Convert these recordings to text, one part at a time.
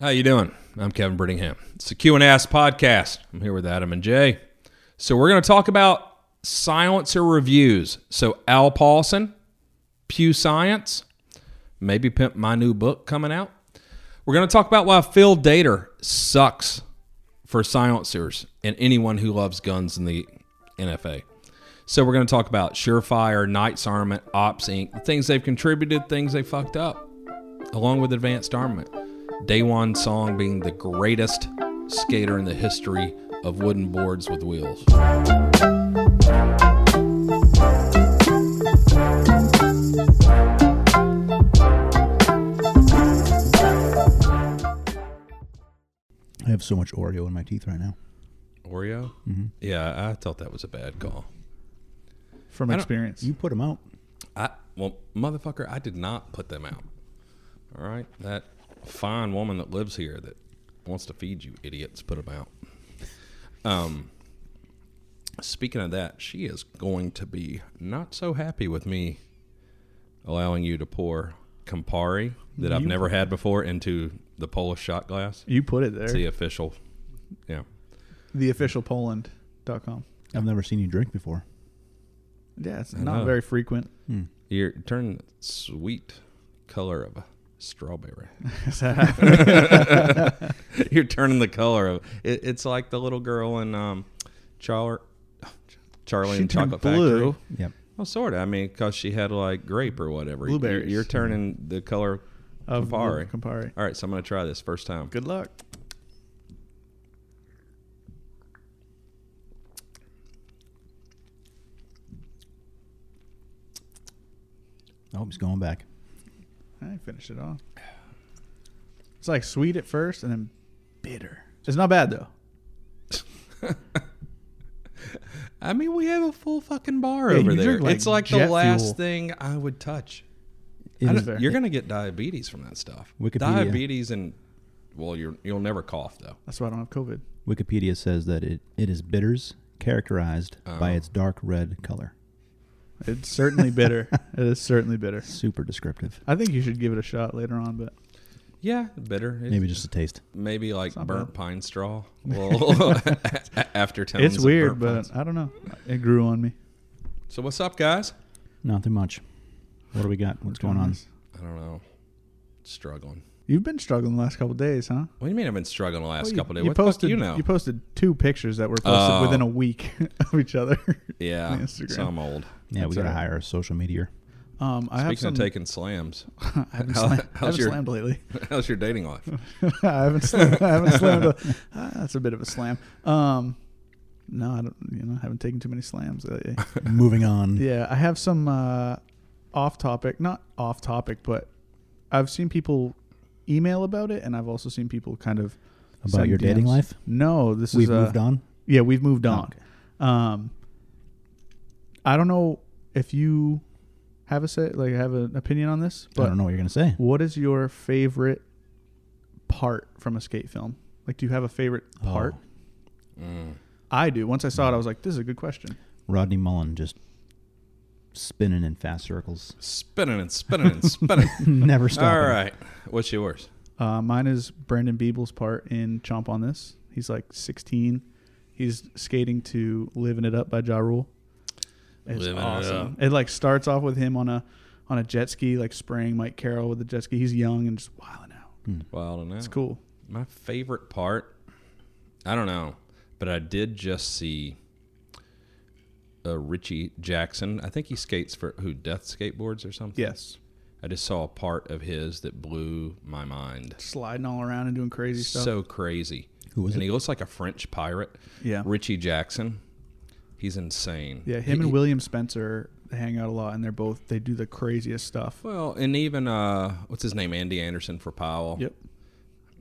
How you doing? I'm Kevin Brittingham. It's the Q and Ask podcast. I'm here with Adam and Jay. So we're going to talk about silencer reviews. So Al Paulson, Pew Science, maybe pimp my new book coming out. We're going to talk about why Phil Dater sucks for silencers and anyone who loves guns in the NFA. So we're going to talk about Surefire, Knights Armament, Ops Inc., the things they've contributed, things they fucked up, along with Advanced Armament. Daewon Song being the greatest skater in the history of wooden boards with wheels. I have so much Oreo in my teeth right now. Oreo? Mm-hmm. Yeah, I thought that was a bad call. from experience. You put them out. I well, motherfucker, I did not put them out. All right, that fine woman that lives here that wants to feed you idiots put them out. Um, speaking of that, she is going to be not so happy with me allowing you to pour Campari that I've You- never had before into the Polish shot glass. you put it there. It's the official. Yeah, The official Poland.com. I've never seen you drink before. Yeah, it's I not know. very frequent. Hmm. you're turning sweet color of a strawberry. You're turning the color of it, it's like the little girl in um, Charlie, Charlie She and Chocolate blue. Factory. Yep. Well, sort of. I mean, because she had like grape or whatever. You're- Blueberries. You're, turning the color. of Campari. Campari. All right, so I'm gonna try this first time. Good luck. Oh, he's going back. I finish it off. It's like sweet at first and then bitter. It's not bad though. I mean, we have a full fucking bar Yeah, over there. like, it's like the last fuel. thing I would touch. I you're gonna get diabetes from that stuff. Wikipedia. Diabetes and well, you're you'll never cough though. That's why I don't have COVID. Wikipedia says that it, it is bitters characterized by Oh. its dark red color. It's certainly bitter. it is certainly bitter. Super descriptive. I think you should give it a shot later on, but Yeah, bitter. It- Maybe just a taste. maybe like burnt bad. pine straw. Well, after tones. it's weird. burnt But pine. I don't know. It grew on me. so what's up, guys? Not too much. What do we got? What's going on? I don't know. Struggling. You've been struggling the last couple days, huh? What do you mean? I've been struggling the last Well, you- couple days. You what the posted. fuck do you know? posted two pictures that were posted Oh. within a oh. week of each other. yeah, on Instagram. so I'm old. Yeah, That's we got to all right. hire a social media. Um, I have Speaking some. of taking slams, I haven't, how- slam, I how's haven't your- slammed lately. how's your dating life? I haven't. Slammed, I haven't slammed. A, ah, that's a bit of a slam. Um, no, I don't. You know, I haven't taken too many slams lately. Moving on. yeah, I have some uh, off topic. Not off topic, but I've seen people email about it, and I've also seen people kind of About send your dating DMs. life? No, this is We've is uh, moved on. Yeah, we've moved on. Okay. Um, I don't know if you have a say, like have an opinion on this, but I don't know what you're going to say. what is your favorite part from a skate film? Like, do you have a favorite part? Oh, Mm. I do. Once I saw it, I was like, "This is a good question." Rodney Mullen just spinning in fast circles. Spinning and spinning and spinning. Never stopping. All right, what's yours? Uh, mine is Brandon Biebel's part in Chomp on this. He's like 16. He's skating to "Living It Up" by Ja Rule. It's Living awesome. It, like starts off with him on a on a jet ski, like spraying Mike Carroll with the jet ski. He's young and just wilding out. Hmm. Well, I. It's cool. My favorite part, I don't know, but I did just see uh, Richie Jackson. I think he skates for who Death Skateboards or something. Yes, I just saw a part of his that blew my mind. sliding all around and doing crazy stuff. So crazy. Who was and it? he looks like a French pirate. yeah, Richie Jackson. He's insane. yeah. Him He- and William Spencer hang out a lot, and they're both they do the craziest stuff. Well, and even uh, what's his name, Andy Anderson for Powell. Yep.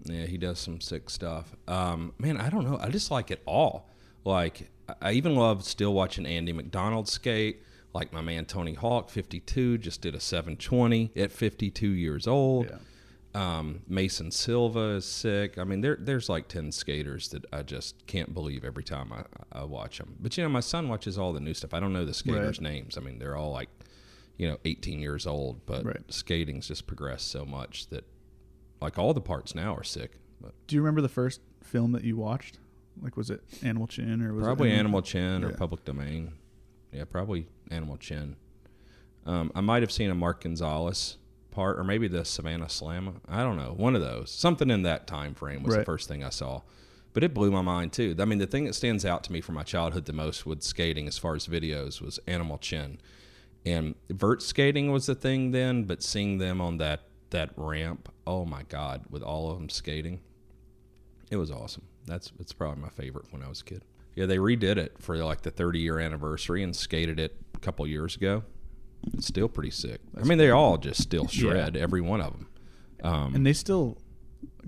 Yeah, he does some sick stuff. Um, man, I don't know. I just like it all. Like, I- even love still watching Andy McDonald skate. Like my man Tony Hawk, 52, just did a 720 at 52 years old. Yeah. Um, Mason Silva is sick. I mean, there there's like 10 skaters that I just can't believe every time I, I watch them. But, you know, my son watches all the new stuff. I don't know the skaters' names. I mean, they're all like, you know, 18 years old, but Right. skating's just progressed so much that like all the parts now are sick. But Do you remember the first film that you watched? Like, was it Animal Chin or was probably it Animal Chin or. Public Domain. Yeah, probably Animal Chin. Um, I might have seen a Mark Gonzalez part, or maybe the Savannah Slamma. I don't know. One of those. Something in that time frame was the first thing I saw. But it blew my mind too. I mean, the thing that stands out to me from my childhood the most with skating, as far as videos, was Animal Chin, and vert skating was the thing then. But seeing them on that that ramp, oh my god, with all of them skating, it was awesome. That's it's probably my favorite when I was a kid. Yeah, they redid it for like the 30 year anniversary and skated it a couple years ago. It's still pretty sick. I mean, they all just still shred every one of them. Um, And they still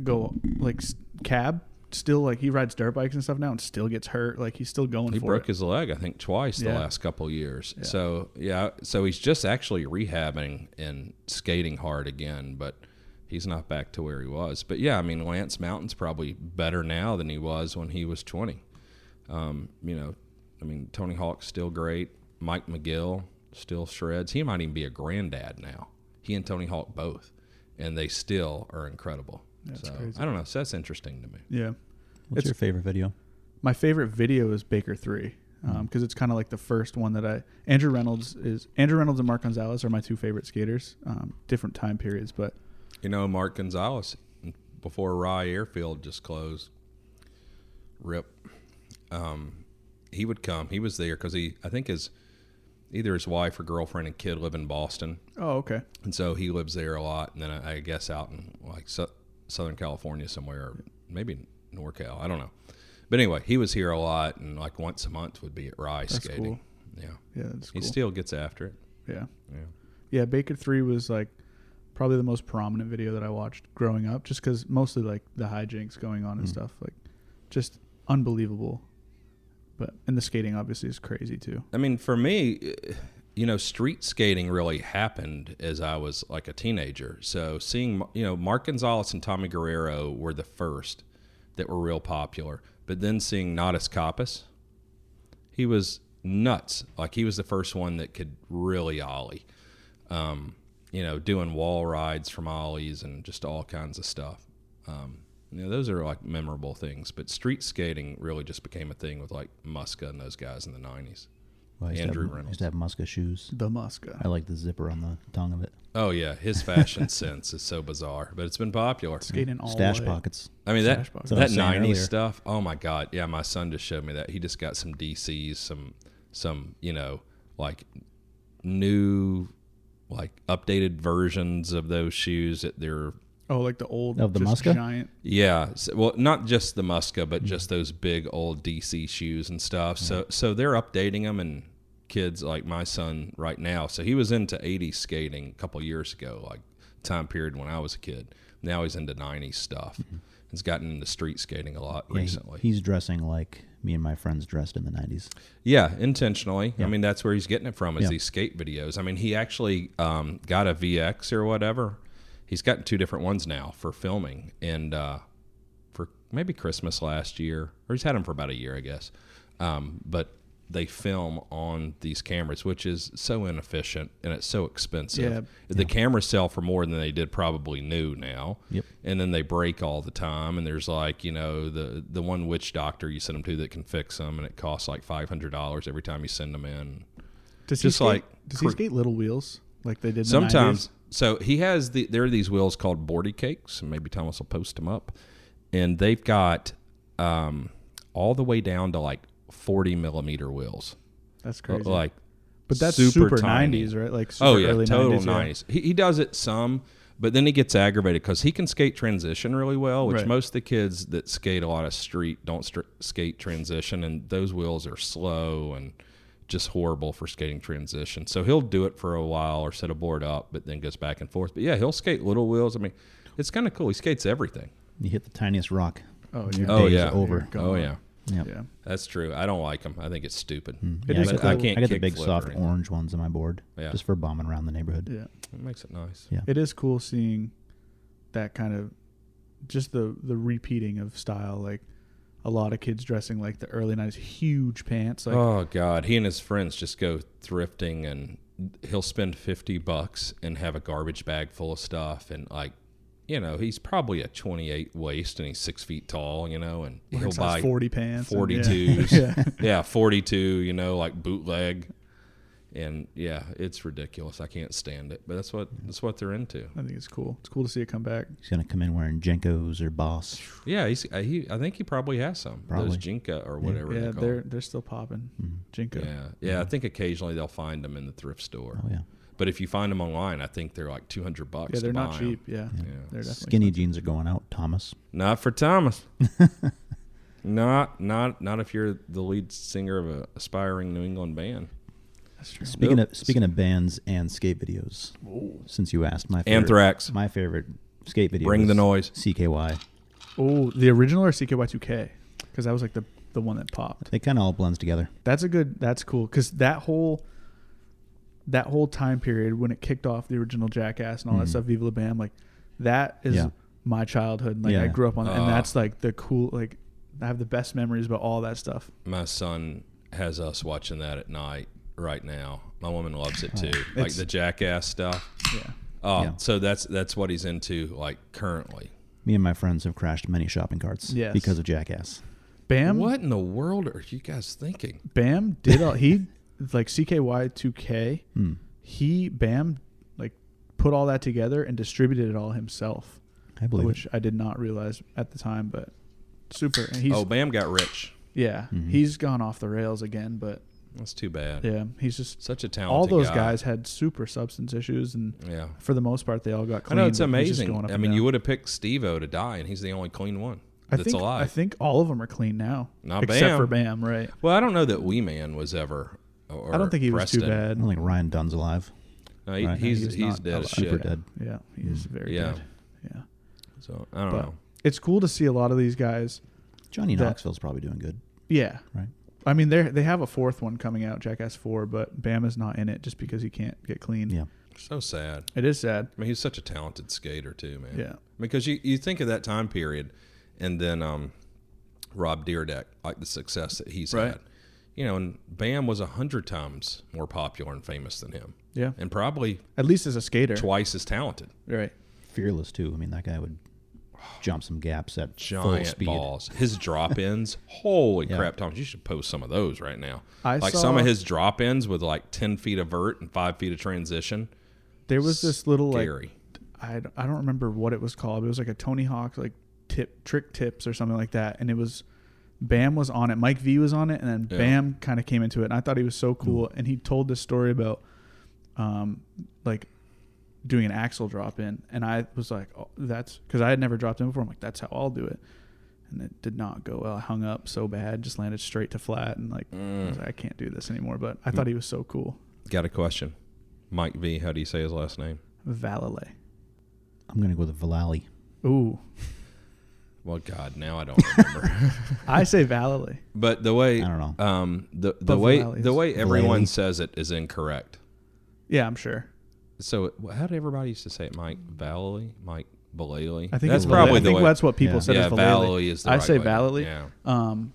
go like cab. Still like he rides dirt bikes and stuff now, and still gets hurt. Like he's still going he broke it. his leg, I think, twice the last couple years. Yeah. So yeah, so he's just actually rehabbing and skating hard again, but he's not back to where he was. But yeah, I mean, Lance Mountain's probably better now than he was when he was 20. Um, you know, I mean, Tony Hawk's still great. Mike McGill still shreds. He might even be a granddad now. He and Tony Hawk both, and they still are incredible. That's so crazy. I don't know. So that's interesting to me. Yeah. What's It's- your favorite video? My favorite video is Baker Three because Mm-hmm. it's kind of like the first one that I. Andrew Reynolds is Andrew Reynolds and Mark Gonzalez are my two favorite skaters. Um, different time periods, but You know, Mark Gonzalez before Rye Airfield just closed. Rip. Um, he would come. He was there because he, I think his, either his wife or girlfriend and kid live in Boston, oh okay, and so he lives there a lot. And then I, I guess out in like Sou- Southern California somewhere, or maybe NorCal. I don't know. But anyway, he was here a lot, and like once a month would be at Rye That's skating. cool. Yeah, yeah, that's cool. he still gets after it. yeah, Yeah. yeah. Baker Three was like probably the most prominent video that I watched growing up, just because mostly like the hijinks going on and Mm. stuff, like just unbelievable. But and the skating obviously is crazy too. I mean, for me, uh, you know, street skating really happened as I was like a teenager. So seeing, you know, Mark Gonzalez and Tommy Guerrero were the first that were real popular. But then seeing Natas Kaupas, he was nuts. Like he was the first one that could really ollie. Um, you know, doing wall rides from ollies and just all kinds of stuff. Um, you know, those are like memorable things. But street skating really just became a thing with like Muska and those guys in the '90s. Well, I used Andrew to have, Reynolds. used to have Muska shoes. The Muska. I like the zipper on the tongue of it. Oh yeah, his fashion sense is so bizarre, but it's been popular. Skating all Stash way. pockets. I mean that Stash box. That's what I that '90s stuff. Oh my god, yeah, my son just showed me that. He just got some DCs, some some you know like new like updated versions of those shoes that they're Oh, like the old Of the just Muska? giant. yeah, s well, not just the Muska, but Mm-hmm. just those big old DC shoes and stuff. So, so they're updating them, and kids like my son right now. So he was into '80s skating a couple years ago, like time period when I was a kid. Now he's into '90s stuff. He's gotten into street skating a lot Mm-hmm. Yeah, he- recently. he's dressing like me and my friends dressed in the 90s. Yeah, intentionally. I mean, that's where he's getting it from is Yeah. these skate videos. I mean, he actually um, got a VX or whatever. He's gotten two different ones now for filming, and uh, for maybe Christmas last year, or he's had them for about a year, I guess. Um, but they film on these cameras, which is so inefficient and it's so expensive. Yeah. The cameras sell for more than they did probably new now. Yep. And then they break all the time, and there's like you know the the one witch doctor you send them to that can fix them, and it costs like five hundred dollars every time you send them in. Does Just he skate, like does he skate little wheels like they did? In the Sometimes, 90s? So he has the there are these wheels called boardy cakes, and maybe Thomas will post them up, and they've got um, all the way down to like forty millimeter wheels, that's crazy. like but that's super super, 90s, right? Like super oh yeah, early total 90s, yeah. nice. He, he does it some, but then he gets aggravated because he can skate transition really well, which Right. most of the kids that skate a lot of street don't str- skate transition, and those wheels are slow and just horrible for skating transition. So he'll do it for a while or set a board up, but then goes back and forth. But yeah, he'll skate little wheels. I mean, it's kind of cool. He skates everything. You hit the tiniest rock. Oh Your yeah. Oh days yeah, over. Oh yeah, Yep. Yeah. that's true. I don't like them. I think it's stupid. Mm-hmm. It yeah, is I, cool. I can't I got the big soft orange ones on my board Yeah. just for bombing around the neighborhood. Yeah. It makes it nice. Yeah. It is cool seeing that kind of just the the repeating of style like a lot of kids dressing like the early 90s huge pants like oh God, he and his friends just go thrifting, and he'll spend fifty bucks and have a garbage bag full of stuff, and like you know, he's probably a 28 waist and he's six feet tall, you know, and he'll buy 40 pants. 42s. Yeah. yeah, 42, you know, like bootleg. And yeah, it's ridiculous. I can't stand it, but that's what that's what they're into. I think it's cool. It's cool to see it come back. He's gonna come in wearing JNCOs or Boss. Yeah, he's uh, he. I think he probably has some those Probably. Jinka or whatever. yeah, they're they're they're still popping. JNCO. Yeah, yeah. I think occasionally they'll find them in the thrift store. Oh yeah. But if you find them online, I think they're like two hundred bucks. Yeah, they're not buy 'em. cheap. Yeah, Yeah. they're definitely Skinny expensive. jeans are going out, Thomas. Not for Thomas. not not not if you're the lead singer of an aspiring New England band. That's true. Speaking Nope. of speaking of bands and skate videos, since you asked, my favorite, Anthrax. my favorite skate video. Bring the noise. CKY. Oh, the original or CKY2K? Because that was like the the one that popped. It kind of all blends together. That's a good. That's cool. Because that whole that whole time period when it kicked off the original Jackass and all that Mhm. stuff, Viva La Bam, like that is Yeah. my childhood. Like I grew up on, that, and Ah. that's like the cool. Like I have the best memories about all that stuff. My son has us watching that at night right now. My woman loves it too, like the Jackass stuff. Yeah. Oh, Yeah. so that's that's what he's into like currently. Me and my friends have crashed many shopping carts Yes. because of Jackass. Bam. what in the world are you guys thinking? Bam did all he like CKY2K. Hmm. He Bam like put all that together and distributed it all himself, I believe which it. I did not realize at the time. But super. And he's oh, Bam got rich. yeah, Mhm. he's gone off the rails again. But That's too bad. yeah, he's just Such a talented all those guy. guys had super substance issues, and Yeah. for the most part, they all got Clean, I know it's but he's just amazing. I mean, down. you would have picked Steve-O to die, and he's the only clean one I that's think alive. I think all of them are clean now, Not except Bam. for Bam. Right? well, I don't know that Wee Man was ever. Or I don't think he was Preston. too I bad. don't think Ryan Dunn's alive. No, he, Right. he's He's he's, dead as alive. shit. Super dead. Yeah, he's is mm. very Yeah. dead. Yeah, So I don't But- know. it's cool to see a lot of these guys. Johnny That- Knoxville's probably doing good, Yeah, right? I mean they they have a fourth one coming out, Jackass Four, but Bam is not in it just because he can't get clean. Yeah. So sad. It is sad. I mean, he's such a talented skater too, man. Yeah. Because you, you think of that time period, and then um, Rob Dyrdek, like the success that he's Right. had. You know, and Bam was a hundred times more popular and famous than him, Yeah, and probably at least as a skater. twice as talented. Right. Fearless too. I mean, that guy would jump some gaps at full Giant speed. balls. His drop ins, holy Yeah. crap, Thomas! You should post some of those right now. I like saw- some of his drop ins with like ten feet of vert and five feet of transition. There was this little like I, I don't remember what it was called. It was like a Tony Hawk like tip trick tips or something like that, and it was Bam was on it. Mike V was on it, and then Yeah. Bam kind of came into it, and I thought he was so cool. And he told this story about um like doing an axle drop in, and I was like, oh, that's because I had never dropped in before. I'm like, that's how I'll do it. And it did not go well. I hung up so bad, just landed straight to flat, and like I, was like, I can't do this anymore. But I thought he was so cool. Got a question. Mike V. How do you say his last name? Valalay. I'm gonna go with Valali. Ooh, Well, God, now I don't remember. I say Valalay. but the way I don't know. um the the But way Valley the way everyone Valley. says it is incorrect. Yeah, I'm sure. So how did everybody used to say it? Mike Valley, Mike Valali. I think that's it's probably Valalay. I think way. that's what people Yeah. said. yeah, is Valalay. Valley is the I right say way. Valalay. Yeah, Um,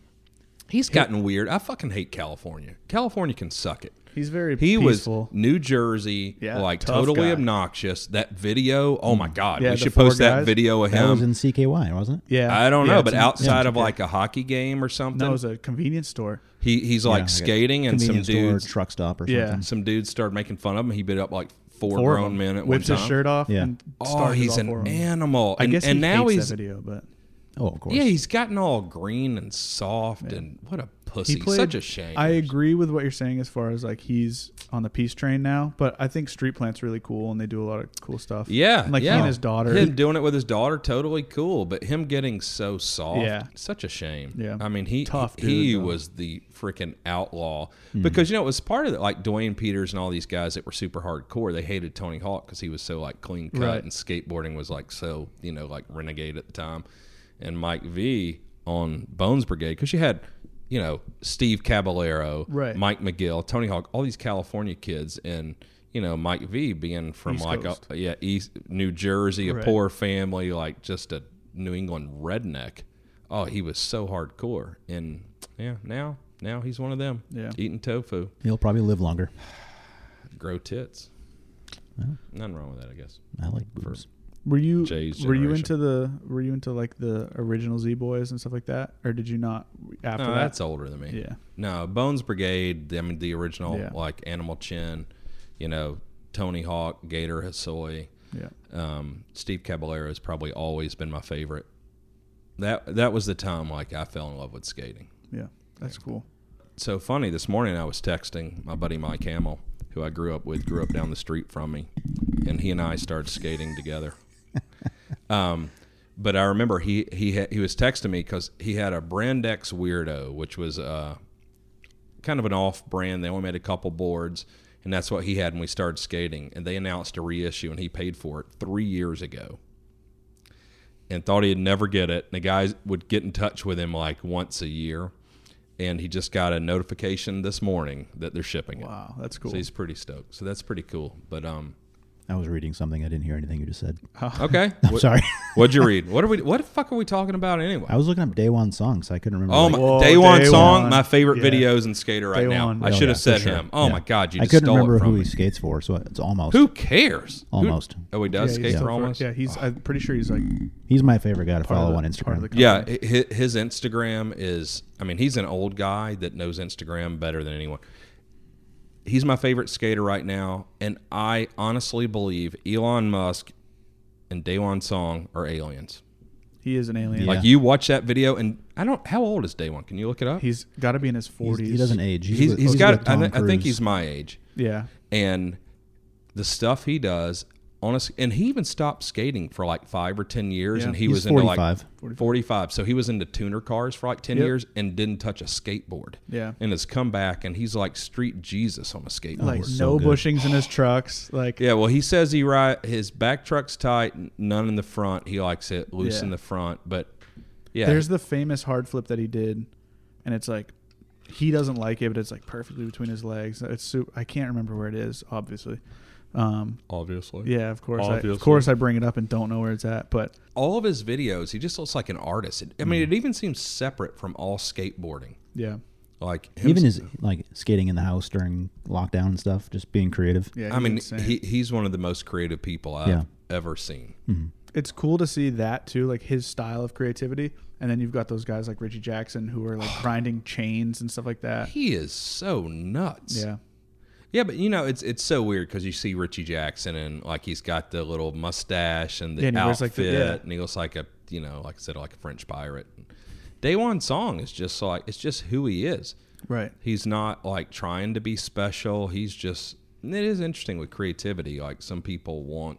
he's gotten weird. I fucking hate California. California can suck it. he's very He peaceful. was New Jersey, Yeah, like totally guy. obnoxious. That video, oh my god, Yeah, we should four post that guys. video of him. That was in CKY, wasn't it? yeah, I don't yeah, know, it's but in- outside yeah, of like a hockey game or something, no, it was a convenience store. he he's like like skating and some Convenience store, dudes truck stop or Yeah. something. some dudes started making fun of him. He beat up like four, Four grown them. men at whips one his time. shirt off. Yeah. and Oh, he's all an four of them. animal. I and, guess and he now hates he's that video, but Oh, of course. yeah, he's gotten all green and soft and what a pussy. he played. Such a shame. I agree with what you're saying as far as like he's on the peace train now, but I think Street Plant's really cool and they do a lot of cool stuff. Yeah, like yeah. he and his daughter. Him doing it with his daughter, totally cool. But him getting so soft, Yeah. such a shame. Yeah. I mean, he Tough he, he though. was the freaking outlaw Hmm. because you know it was part of it. Like Duane Peters and all these guys that were super hardcore, they hated Tony Hawk because he was so like clean cut Right. and skateboarding was like so you know like renegade at the time. And Mike V on Bones Brigade because you had. You know, Steve Caballero, Right. Mike McGill, Tony Hawk, all these California kids, and you know Mike V being from East like a, yeah, East New Jersey, a Right. poor family, like just a New England redneck. Oh, he was so hardcore, and yeah, now now he's one of them. Yeah. eating tofu, He'll probably live longer. grow tits. Well. Nothing wrong with that, I guess. I like boobs. Were you Jay's were you generation. into the were you into like the original Z Boys and stuff like that, or did you not after No, that? that's older than me. yeah, No, Bones Brigade. I mean, the original, Yeah. like Animal Chin, you know, Tony Hawk, Gator Hosoi, yeah. um, Steve Caballero has probably always been my favorite. That that was the time like I fell in love with skating. Yeah, that's cool. So funny. This morning I was texting my buddy Mike Hamill, who I grew up with, grew up down the street from me, and he and I started skating together. Um, but I remember he he had, he was texting me because he had a Brand X Weirdo, which was uh, kind of an off brand. They only made a couple boards, and that's what he had when we started skating. And they announced a reissue, and he paid for it three years ago. And thought he'd never get it. And the guys would get in touch with him like once a year, and he just got a notification this morning that they're shipping it. Wow, that's cool. So he's pretty stoked. So that's pretty cool. But um, I was reading something. I didn't hear anything you just said. Oh. okay. I'm What, sorry. what'd you read? What are we? What the fuck are we talking about anyway? I was looking up Daewon Song's. I couldn't remember. Oh my Whoa, Day One Day song, One. my favorite Yeah. videos in skater right Day now. One. I Oh, should yeah, have for said sure. him. Oh Yeah. my god, you I just couldn't stole remember it who from he skates for, so it's almost. Who cares? Who- Almost. oh, he does he's skate still for for- almost. Yeah, he's. I'm pretty sure he's like He's my favorite guy to follow of on the, part of Instagram. Yeah, his Instagram is. I mean, he's an old guy that knows Instagram better than anyone. He's my favorite skater right now, and I honestly believe Elon Musk and Daewon Song are aliens. he is an alien. Yeah. Like you watch that video, and I don't. How old is Daewon? Can you look it up? He's got to be in his 40s. he doesn't age. He's, he's, with- he's with got. I, Tom th- I think he's my age. Yeah, and the stuff he does honestly and he even stopped skating for like five or ten years Yeah. and he He's was into like 45 forty-five. so he was into tuner cars for like 10 Yep. years and didn't touch a skateboard Yeah. and has come back and he's like street jesus on a skateboard like so no good. bushings in his trucks. Like yeah well he says he ride his back truck's tight none in the front he likes it loose Yeah. in the front but yeah there's the famous hard flip that he did, and it's like he doesn't like it, but it's like perfectly between his legs. It's su- I can't remember where it is, obviously. Um, obviously yeah, of course. I, Obviously. of course, I bring it up and don't know where it's at, but all of his videos he just looks like an artist It- i mean it even seems separate from all skateboarding yeah, like him Even his like skating in the house during lockdown and stuff, just being creative. yeah. I he's mean, insane. he, he's one of the most creative people I've Yeah. ever seen. it's cool to see that too, like his style of creativity. And then you've got those guys like Richie Jackson who are like grinding chains and stuff like that. He is so nuts. Yeah, yeah, but you know, it's it's so weird because you see Richie Jackson and like he's got the little mustache and the Yeah, and outfit, like, the- yeah. and he looks like a you know, like I said, like a French pirate. Daewon Song is just like it's just who he is. right. He's not like trying to be special. He's just. and it is interesting with creativity. Like some people want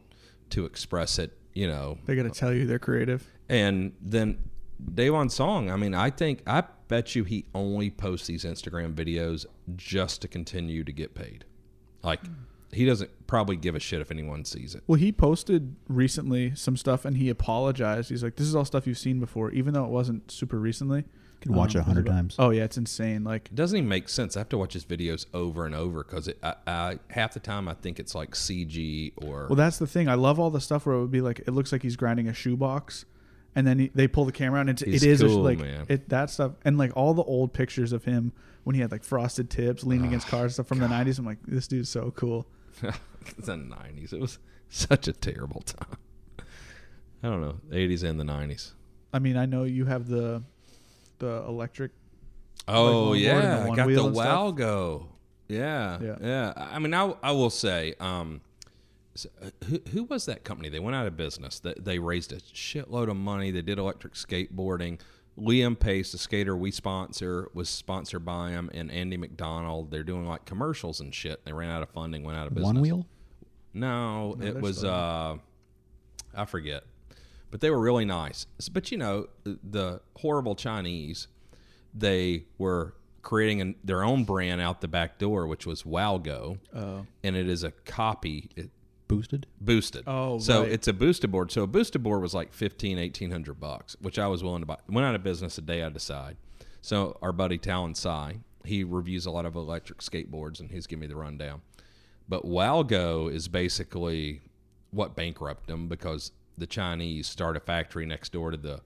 to express it, you know, They got to tell you they're creative. And then Daewon Song, I mean, I think, I bet you he only posts these Instagram videos just to continue to get paid. Like, he doesn't probably give a shit if anyone sees it. Well, he posted recently some stuff and he apologized. He's like, "This is all stuff you've seen before, even though it wasn't super recently." You can watch it a Um, hundred times. Oh yeah, it's insane. Like, It doesn't even make sense. I have to watch his videos over and over because I, I, half the time I think it's like CG or. well, that's the thing. I love all the stuff where it would be like, it looks like he's grinding a shoebox, and then he, they pull the camera out and it's, He's it is cool, like man. it that stuff, and like all the old pictures of him when he had like frosted tips, leaning against cars, stuff from the '90s. I'm like, this dude's so cool. the 90s. It was such a terrible time. I don't know. 80s and the 90s. I mean, I know you have the the electric. Oh the yeah, I got the. Walgo. Yeah, Yeah. yeah, I mean, I I will say, um, so, uh, who who was that company? They went out of business. They, they raised a shitload of money. They did electric skateboarding. Liam Pace, the skater we sponsor, was sponsored by him, and Andy McDonald. They're doing like commercials and shit. They ran out of funding, went out of business. One wheel. No, No, it was uh I forget. But they were really nice. But you know, the horrible Chinese, they were creating an, their own brand out the back door which was Wowgo Oh, and it is a copy it, Boosted. boosted. Oh, so right. it's a boosted board. So a boosted board was like 15 1800 bucks, which I was willing to buy. Went out of business the day I decide. So our buddy Talon Sai, he reviews a lot of electric skateboards and he's giving me the rundown. But Wowgo is basically what bankrupted them because the Chinese start a factory next door to the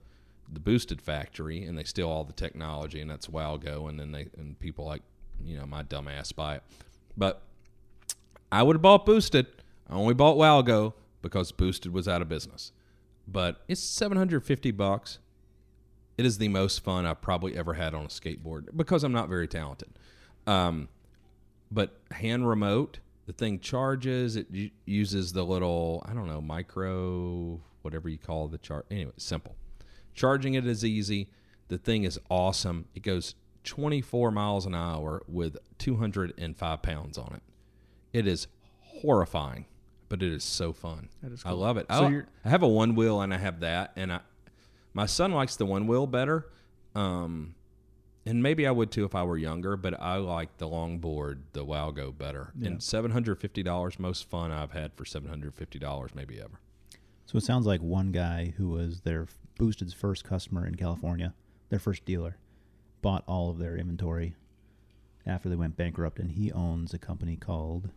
the boosted factory and they steal all the technology and that's Wowgo and then they and people like you know my dumb ass buy it. But I would have bought boosted. I only bought Wowgo because Boosted was out of business. But it's 750 bucks. It is the most fun I've probably ever had on a skateboard because I'm not very talented. Um, but hand remote, the thing charges. It uses the little I don't know micro whatever you call the chart. Anyway, simple. Charging it is easy. The thing is awesome. It goes 24 miles an hour with 205 pounds on it. It is horrifying, but it is so fun. That is I love it. So I, I have a one wheel and I have that, and I my son likes the one wheel better. Um, and maybe I would too if I were younger, but I like the longboard, the Wowgo better. Yeah. And seven hundred fifty dollars, most fun I've had for seven hundred fifty dollars, maybe ever. So it sounds like one guy who was their Boosted's first customer in California, their first dealer, bought all of their inventory after they went bankrupt, and he owns a company called.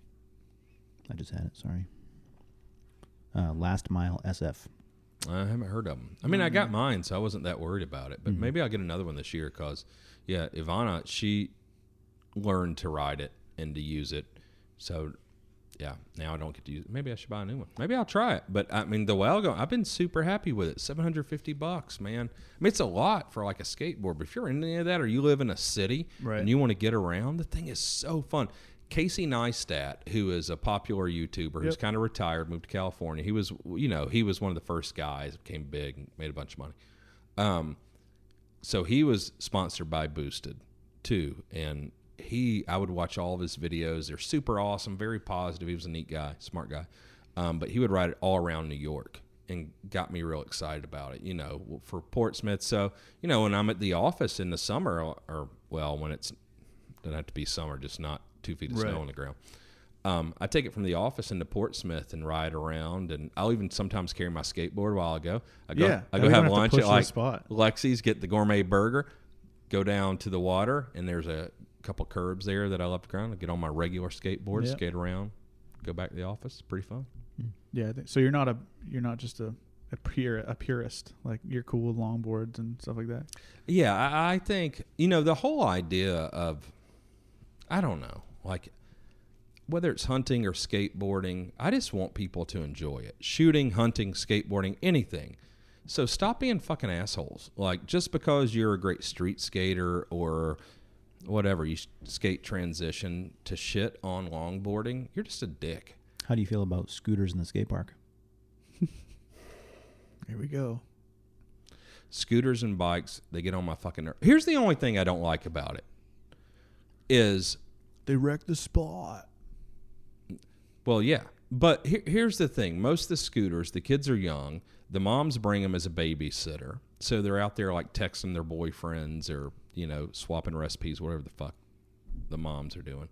I just had it. Sorry. Uh, Last Mile SF. I haven't heard of them. I mean, I got mine, so I wasn't that worried about it. But maybe I'll get another one this year because, yeah, Ivana, she learned to ride it and to use it. So, yeah, now I don't get to use it. Maybe I should buy a new one. Maybe I'll try it. But I mean, the Wowgo, I've been super happy with it. Seven hundred fifty bucks, man. I mean, it's a lot for like a skateboard. But if you're in any of that, or you live in a city Right. and you want to get around, the thing is so fun. Casey Neistat, who is a popular YouTuber who's Yep. kind of retired, moved to California. He was, you know, he was one of the first guys, became big, and made a bunch of money. Um, so he was sponsored by Boosted too, and he, I would watch all of his videos. They're super awesome, very positive. He was a neat guy, smart guy. Um, but he would ride it all around New York and got me real excited about it, you know, for Portsmouth. So, you know, when I'm at the office in the summer, or, or well, when it's doesn't have to be summer, just not two feet of Right. snow on the ground. Um, I take it from the office into Portsmouth and ride around, and I'll even sometimes carry my skateboard while I go. I go, Yeah, I go have have lunch at like spot. Lexi's, get the gourmet burger, go down to the water, and there's a couple curbs there that I love to go on. I get on my regular skateboard, Yep. skate around, go back to the office. It's pretty fun. Yeah. So you're not a you're not just a a pure a purist. Like you're cool with longboards and stuff like that. Yeah, I, I think you know the whole idea of I don't know, like whether it's hunting or skateboarding, I just want people to enjoy it. Shooting, hunting, skateboarding, anything. So stop being fucking assholes. Like just because you're a great street skater or whatever, you skate transition to shit on longboarding, you're just a dick. How do you feel about scooters in the skate park? Here we go. scooters and bikes they get on my fucking nerve here's the only thing i don't like about it is They wrecked the spot. well yeah. But here, here's the thing. Most of the scooters the kids are young. The moms bring them as a babysitter. So they're out there like texting their boyfriends or you know swapping recipes whatever the fuck the moms are doing.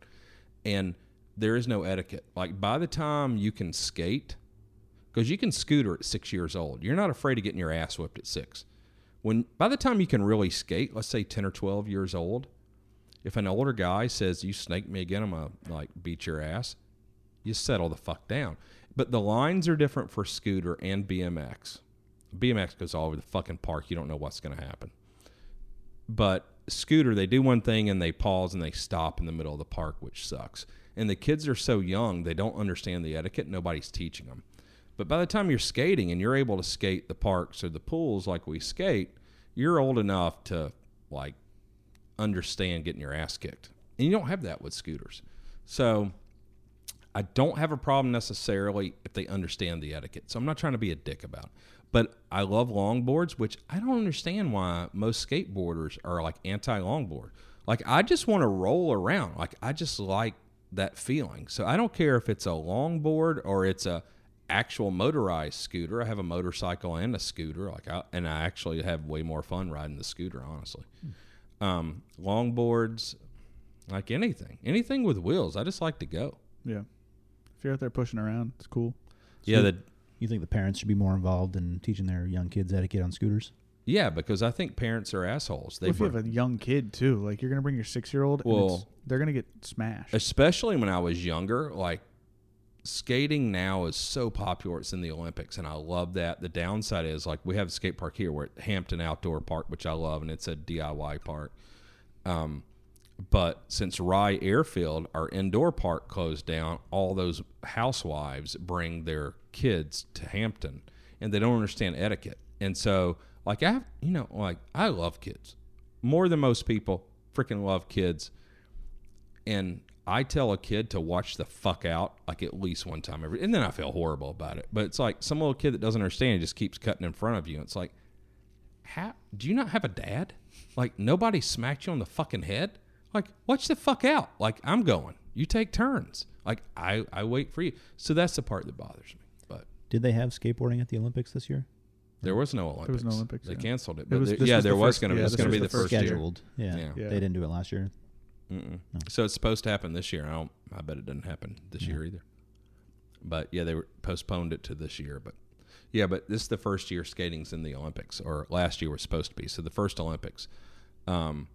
And there is no etiquette. Like by the time you can skate because you can scooter at six years old you're not afraid of getting your ass whipped at six. When by the time you can really skate let's say 10 or 12 years old if an older guy says you snake me again i'm gonna like beat your ass you settle the fuck down. But the lines are different for scooter and bmx bmx goes all over the fucking park. You don't know what's gonna happen. But scooter they do one thing and they pause and they stop in the middle of the park which sucks. And the kids are so young they don't understand the etiquette. Nobody's teaching them but by the time you're skating and you're able to skate the parks or the pools like we skate you're old enough to like understand getting your ass kicked and you don't have that with scooters so I don't have a problem necessarily if they understand the etiquette. So I'm not trying to be a dick about it. But I love longboards, which I don't understand why most skateboarders are like anti longboard. Like I just want to roll around. Like I just like that feeling. So I don't care if it's a longboard or it's a actual motorized scooter. I have a motorcycle and a scooter. Like I, and I actually have way more fun riding the scooter, honestly. Hmm. Um, longboards, like anything, anything with wheels. I just like to go. Yeah. If you're out there pushing around, it's cool. Yeah, the You think the parents should be more involved in teaching their young kids etiquette on scooters? Yeah, because I think parents are assholes. They What if you have a young kid too? Like you're gonna bring your six year old, Well- they're gonna get smashed. especially when I was younger, like skating now is so popular. It's in the Olympics, and I love that. The downside is like we have a skate park here, we're at Hampton Outdoor Park, which I love, and it's a DIY park. Um, but since Rye Airfield, our indoor park closed down, all those housewives bring their kids to Hampton, and they don't understand etiquette. And so, like I, have, you know, like I love kids more than most people. Freaking love kids, and I tell a kid to watch the fuck out like at least one time every, and then I feel horrible about it. But it's like some little kid that doesn't understand just keeps cutting in front of you. It's like, how do you not have a dad? Like nobody smacked you on the fucking head. Like watch the fuck out. Like I'm going. You take turns. Like I I wait for you. So that's the part that bothers me. But Did they have skateboarding at the Olympics this year? there was no Olympics. There was no Olympics, They yeah. canceled it. It was- there- yeah, was the there was going to. yeah, it was going to be the the first year. Scheduled. Yeah. Yeah. Yeah. They didn't do it last year. Mm-mm. So it's supposed to happen this year. I don't. I bet it didn't happen this year either. But yeah, they were postponed it to this year. But yeah, but this is the first year skating's in the Olympics, or last year was supposed to be. So the first Olympics, um,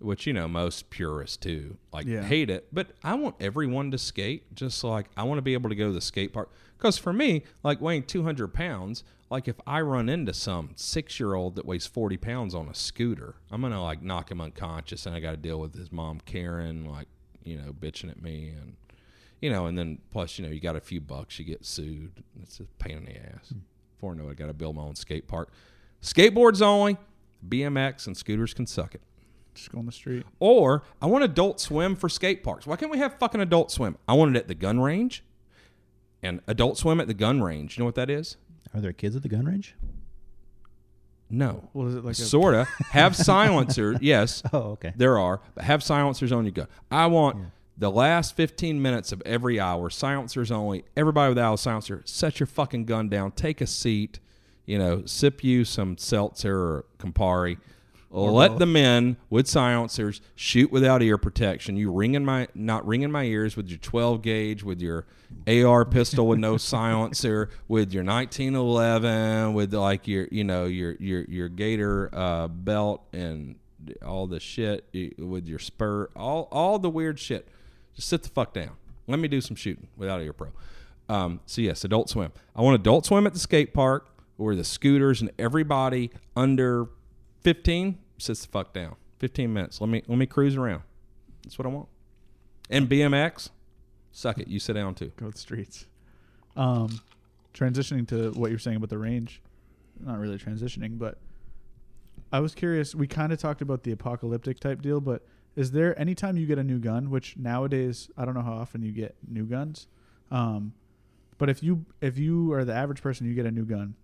which you know most purists too like Yeah. hate it. But I want everyone to skate. Just like I want to be able to go to the skate park. Because for me, like weighing two hundred pounds, like if I run into some six year old that weighs forty pounds on a scooter, I'm gonna like knock him unconscious, and I got to deal with his mom Karen, like you know, bitching at me, and you know, and then plus you know, you got a few bucks, you get sued. It's a pain in the ass. Hmm. Before I know it, I got to build my own skate park. Skateboards only. BMX and scooters can suck it. Just go on the street. Or I want adult swim for skate parks. Why can't we have fucking adult swim? I want it at the gun range. And adult swim at the gun range. You know what that is? Are there kids at the gun range? No. What is it like? Sorta. Have silencers? Yes, Oh, okay. there are. But have silencers on your gun. I want the last 15 minutes of every hour, silencers only. Everybody without a silencer, set your fucking gun down. Take a seat. You know, sip you some seltzer or Campari. Let the men with silencers shoot without ear protection. You ringing my not ringing my ears with your 12 gauge, with your AR pistol with no silencer, with your 1911, with like your you know your your your Gator uh, belt and all the shit with your spur, all all the weird shit. Just sit the fuck down. Let me do some shooting without ear pro. Um, so yes, adult swim. I want adult swim at the skate park where the scooters and everybody under 15 sits the fuck down. 15 minutes. Let me let me cruise around. That's what I want. And BMX, suck it. You sit down too. go to the streets. Um, transitioning to what you're saying about the range, not really transitioning, but I was curious. We kind of talked about the apocalyptic type deal, but is there anytime you get a new gun, which nowadays I don't know how often you get new guns, um, but if you if you are the average person, you get a new gun,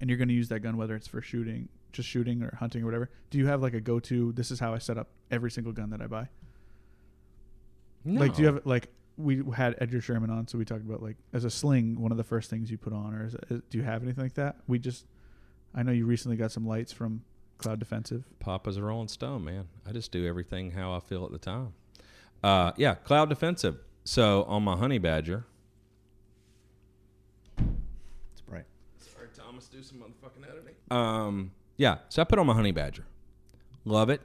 and you're going to use that gun whether it's for shooting, just shooting or hunting or whatever. Do you have like a go to? This is how I set up every single gun that I buy. Like, do you have like we had Edgar Sherman on, so we talked about like as a sling, one of the first things you put on, or is it, do you have anything like that? We just, I know you recently got some lights from Cloud Defensive. Papa's a Rolling Stone, man. I just do everything how I feel at the time. Uh, yeah, cloud defensive. So on my honey badger. It's bright. Sorry, Thomas, do some motherfucking editing. Um, yeah, so I put on my honey badger. Love it.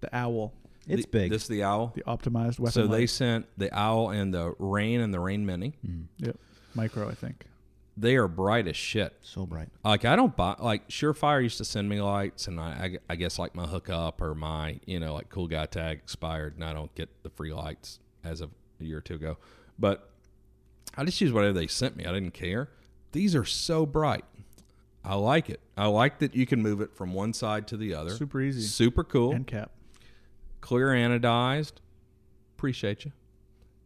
The owl, It's The- big. This is the owl. the optimized weapon. So they light. sent the owl and the rain and the rain mini. Mm-hmm. yep, micro, I think. They are bright as shit. so bright. Like I don't buy like Surefire used to send me lights, and I, I I guess like my hookup or my you know like cool guy tag expired, and I don't get the free lights as of a year or two ago. But I just use whatever they sent me. I didn't care. These are so bright. I like it. I like that you can move it from one side to the other. Super easy. Super cool. End cap. clear anodized. Appreciate you.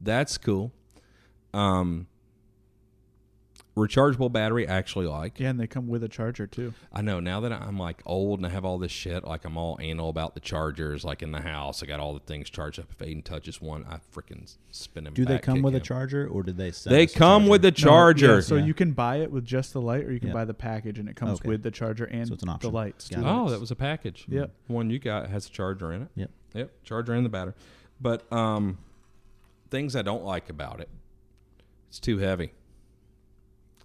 That's cool. Um, rechargeable battery. I actually like. Yeah, and they come with a charger too. I know now that I'm like old and I have all this shit, like I'm all anal about the chargers, like in the house. I got all the things charged up. If Aiden touches one, I freaking spin him. Do they come kick with a charger, or did they send They us a come with the No, charger. yeah, so Yeah. you can buy it with just the light, or you can Yeah. buy the package, and it comes Okay. with the charger and So it's an the option. lights. Got two it. Oh, lights. that was a package. Yep. One you got has a charger in it. Yep. Yep. Charger and the battery. But um, things I don't like about it, it's too heavy.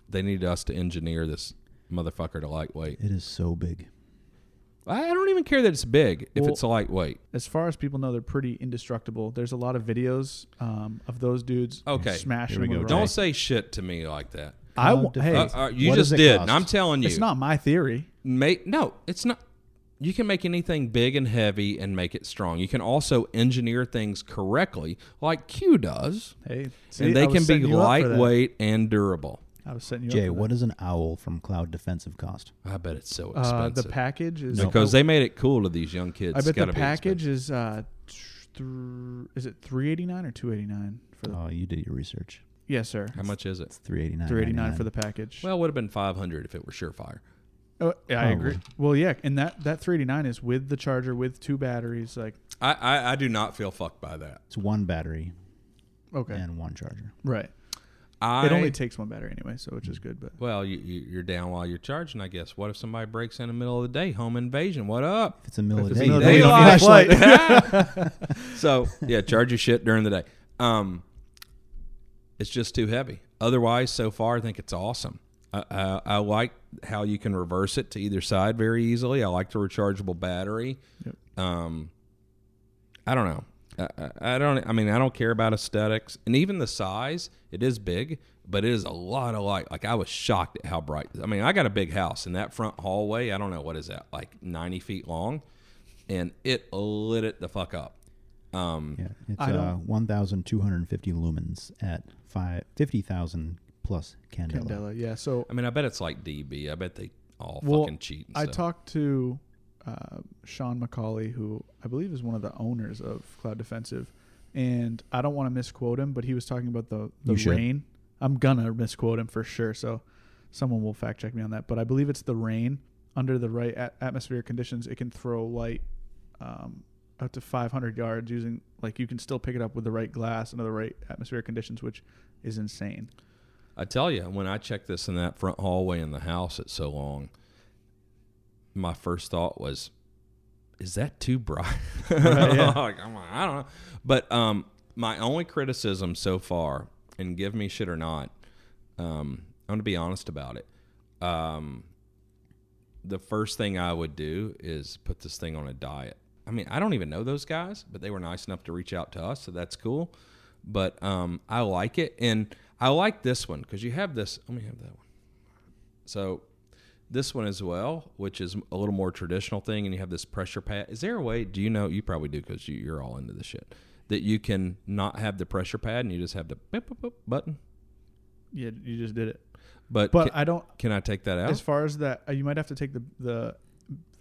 They need us to engineer this motherfucker to lightweight. It is so big. I I don't even care that it's big if Well- it's a lightweight. as far as people know, they're pretty indestructible. There's a lot of videos um, of those dudes Okay. smashing Here we them go, with Don't say shit to me like that. I Cloud w- hey, defense. Uh, uh, you What just it did, cost? and I'm telling you. it's not my theory. make no it's not you can make anything big and heavy and make it strong you can also engineer things correctly like q does Hey, see, and I they was can be setting you up for that. lightweight and durable I was setting you Jay, up. for what that. does an owl from Cloud Defensive cost? I bet it's so uh, expensive. the package is because they made it cool to these young kids. I It's bet gotta the be package expensive. is uh, th- is it three eighty nine or two eighty nine for the? Oh, you did your research. yes, sir. How much is it? It's three eighty nine. Three eighty nine for the package. Well, it would have been five hundred if it were Surefire. oh, yeah, I agree. Well, yeah, and that that three eighty nine is with the charger with two batteries. Like, I, I, I do not feel fucked by that. It's one battery okay, and one charger. right. I it only takes one battery anyway, so which is good. But well, you, you you're down while you're charging. I guess. What if somebody breaks in the middle of the day? Home invasion. What up? If it's a middle If day, of the need day, a you don't flashlight. so yeah, charge your shit during the day. Um, it's just too heavy. Otherwise, so far, I think it's awesome. I, I, I like how you can reverse it to either side very easily. I like the rechargeable battery. Yep. Um, I don't know. I, I, I don't. I mean, I don't care about aesthetics, and even the size. It is big, but it is a lot of light. Like I was shocked at how bright. I mean, I got a big house, and that front hallway. I don't know what is that, like ninety feet long, and it lit it the fuck up. Um, Yeah, it's I uh, 1,250 lumens at five, 50,000 plus candela. Candela, yeah. So I mean, I bet it's like DB. I bet they all Well, fucking cheat. And I stuff. talked to uh, Sean McCauley, who I believe is one of the owners of Cloud Defensive, and I don't want to misquote him, but he was talking about the the You should. REIN. I'm gonna misquote him for sure, so someone will fact check me on that. But I believe it's the REIN under the right at- atmospheric conditions. It can throw light um, up to 500 yards using like you can still pick it up with the right glass under the right atmospheric conditions, which is insane. I tell you, when I checked this in that front hallway in the house it's so long, my first thought was, "Is that too bright?" Right, yeah. Like, I'm like, I don't know. But um, my only criticism so far, and give me shit or not, um, I'm gonna be honest about it. Um, the first thing I would do is put this thing on a diet. I mean, I don't even know those guys, but they were nice enough to reach out to us, so that's cool. But um, I like it, and I like this one because you have this. Let me have that one. So this one as well, which is a little more traditional thing, and you have this pressure pad. Is there a way? Do you know? You probably do because you, you're all into this shit. That you can not have the pressure pad and you just have the beep, beep, beep button. Yeah, you just did it. But, But can, I don't. can I take that out? As far as that, uh, you might have to take the the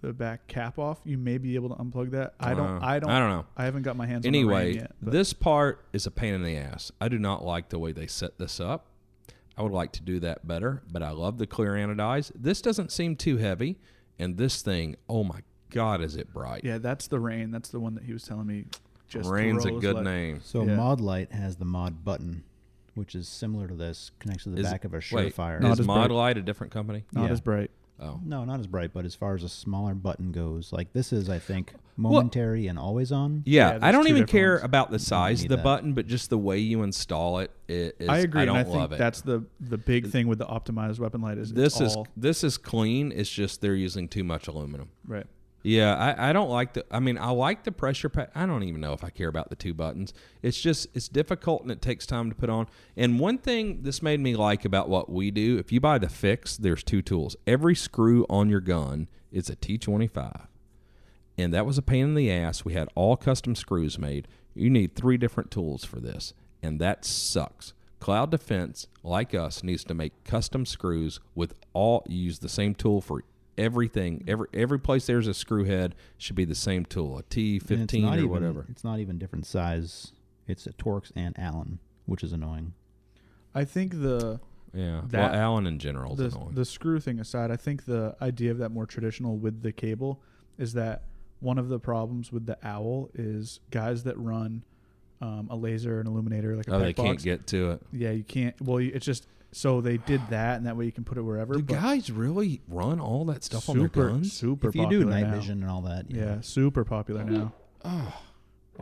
the back cap off. You may be able to unplug that. I don't. Uh, I don't. I don't know. I haven't got my hands on the Anyway, rain yet. this part is a pain in the ass. I do not like the way they set this up. I would like to do that better, but I love the clear anodize. This doesn't seem too heavy, and this thing, oh my god, is it bright? yeah, that's the rain. That's the one that he was telling me. Just Rain's a good like- name. So Yeah. Modlite has the mod button, which is similar to this, connects to the Is- back of a Wait, Surefire. Not is as Mod bright. Light a different company? Not Yeah. as bright. Oh, no, not as bright, but as far as a smaller button goes, like this is, I think, momentary and always on. yeah. Yeah, I don't even care ones. about the size of the that. button, but just the way you install it. it is, I agree, I don't and I think love it. that's the the big thing with the optimized weapon light is this it's is all, this is clean. It's just they're using too much aluminum. right. Yeah, I, I don't like the. I mean, I like the pressure pad. I don't even know if I care about the two buttons. It's just it's difficult and it takes time to put on. And one thing this made me like about what we do: if you buy the fix, there's two tools. Every screw on your gun is a T25, and that was a pain in the ass. We had all custom screws made. You need three different tools for this, and that sucks. Cloud Defense, like us, needs to make custom screws with all use the same tool for everything. Every every place there's a screw head should be the same tool, a T And it's fifteen or even- whatever. It's not even different size. It's a Torx and Allen, which is annoying. I think the Yeah, That- well, Allen in general is the, annoying. the screw thing aside, I think the idea of that more traditional with the cable is that one of the problems with the owl is guys that run um, a laser, an illuminator, like a oh, pack they can't get to it. Yeah, you can't. Well, you- it's just so they did that, and that way you can put it wherever. Do but guys really run all that stuff on their super, guns? super if you do popular night now. vision and all that, yeah, super popular now. Oh,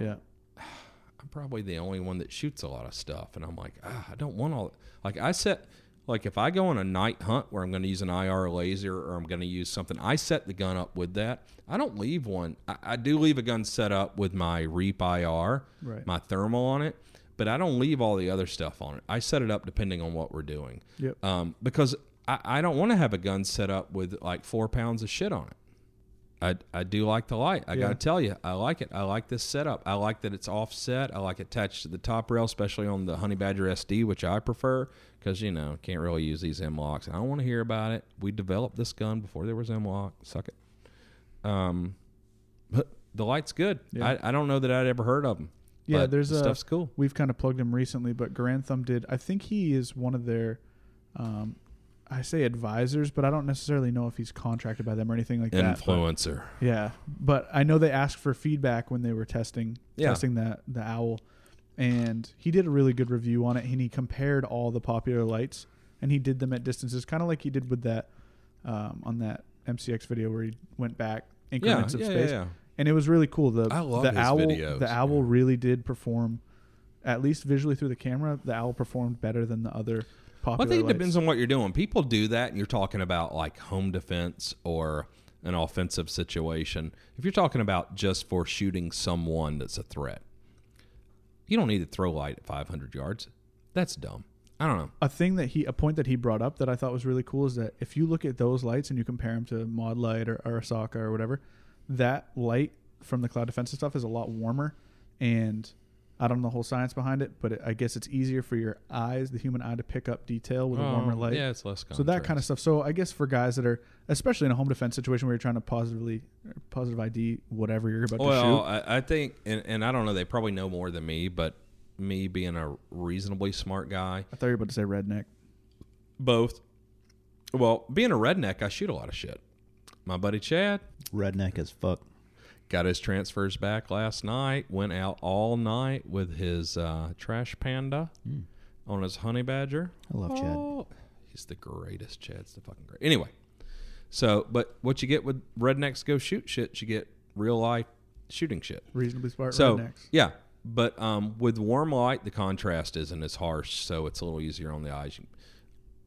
Yeah, I'm probably the only one that shoots a lot of stuff, and I'm like, ah, I don't want all. Like I set, like if I go on a night hunt where I'm going to use an IR laser or I'm going to use something, I set the gun up with that. I don't leave one. I, I do leave a gun set up with my Reap IR, Right. my thermal on it, but I don't leave all the other stuff on it. I set it up depending on what we're doing, Yep. um, because I, I don't want to have a gun set up with like four pounds of shit on it. I, I do like the light. I Yeah. got to tell you, I like it. I like this setup. I like that it's offset. I like it attached to the top rail, especially on the Honey Badger SD, which I prefer because, you know, can't really use these M-LOKs. I don't want to hear about it. We developed this gun before there was M-LOK. Suck it. Um, but the light's good. Yeah. I, I don't know that I'd ever heard of them. Yeah, but there's the a stuff's cool. We've kind of plugged him recently, but Garand Thumb did. I think he is one of their, um, I say advisors, but I don't necessarily know if he's contracted by them or anything like that. Influencer. yeah, but I know they asked for feedback when they were testing Yeah. testing that the owl, and he did a really good review on it. And he compared all the popular lights, and he did them at distances, kind of like he did with that um, on that MCX video where he went back Yeah, increments of yeah, space yeah, yeah. And it was really cool. The I love the his owl. videos, the owl yeah. really did perform, at least visually through the camera. The owl performed better than the other Well. I think it depends on what you're doing. People do that, and you're talking about like home defense or an offensive situation. If you're talking about just for shooting someone that's a threat, you don't need to throw light at 500 yards. That's dumb. I don't know. a thing that he a point that he brought up that I thought was really cool is that if you look at those lights and you compare them to Modlite or Arisaka or whatever, that light from the cloud defensive stuff is a lot warmer, and I don't know the whole science behind it, but it, I guess it's easier for your eyes, the human eye, to pick up detail with a warmer Oh, light. Yeah, it's less. Contrast. So that kind of stuff. So I guess for guys that are, especially in a home defense situation where you're trying to positively, positive ID whatever you're about to Well, shoot. I, I think, and, and I don't know. They probably know more than me, but me being a reasonably smart guy, I thought you were about to say redneck. both. Well, being a redneck, I shoot a lot of shit. My buddy Chad, Redneck as fuck. got his transfers back last night. Went out all night with his uh, trash panda on his honey badger. I love Chad. Oh, he's the greatest. Chad's the fucking great. Anyway, so but what you get with rednecks go shoot shit, you get real life shooting shit. Reasonably smart So rednecks. yeah, but um, with warm light, the contrast isn't as harsh, so it's a little easier on the eyes.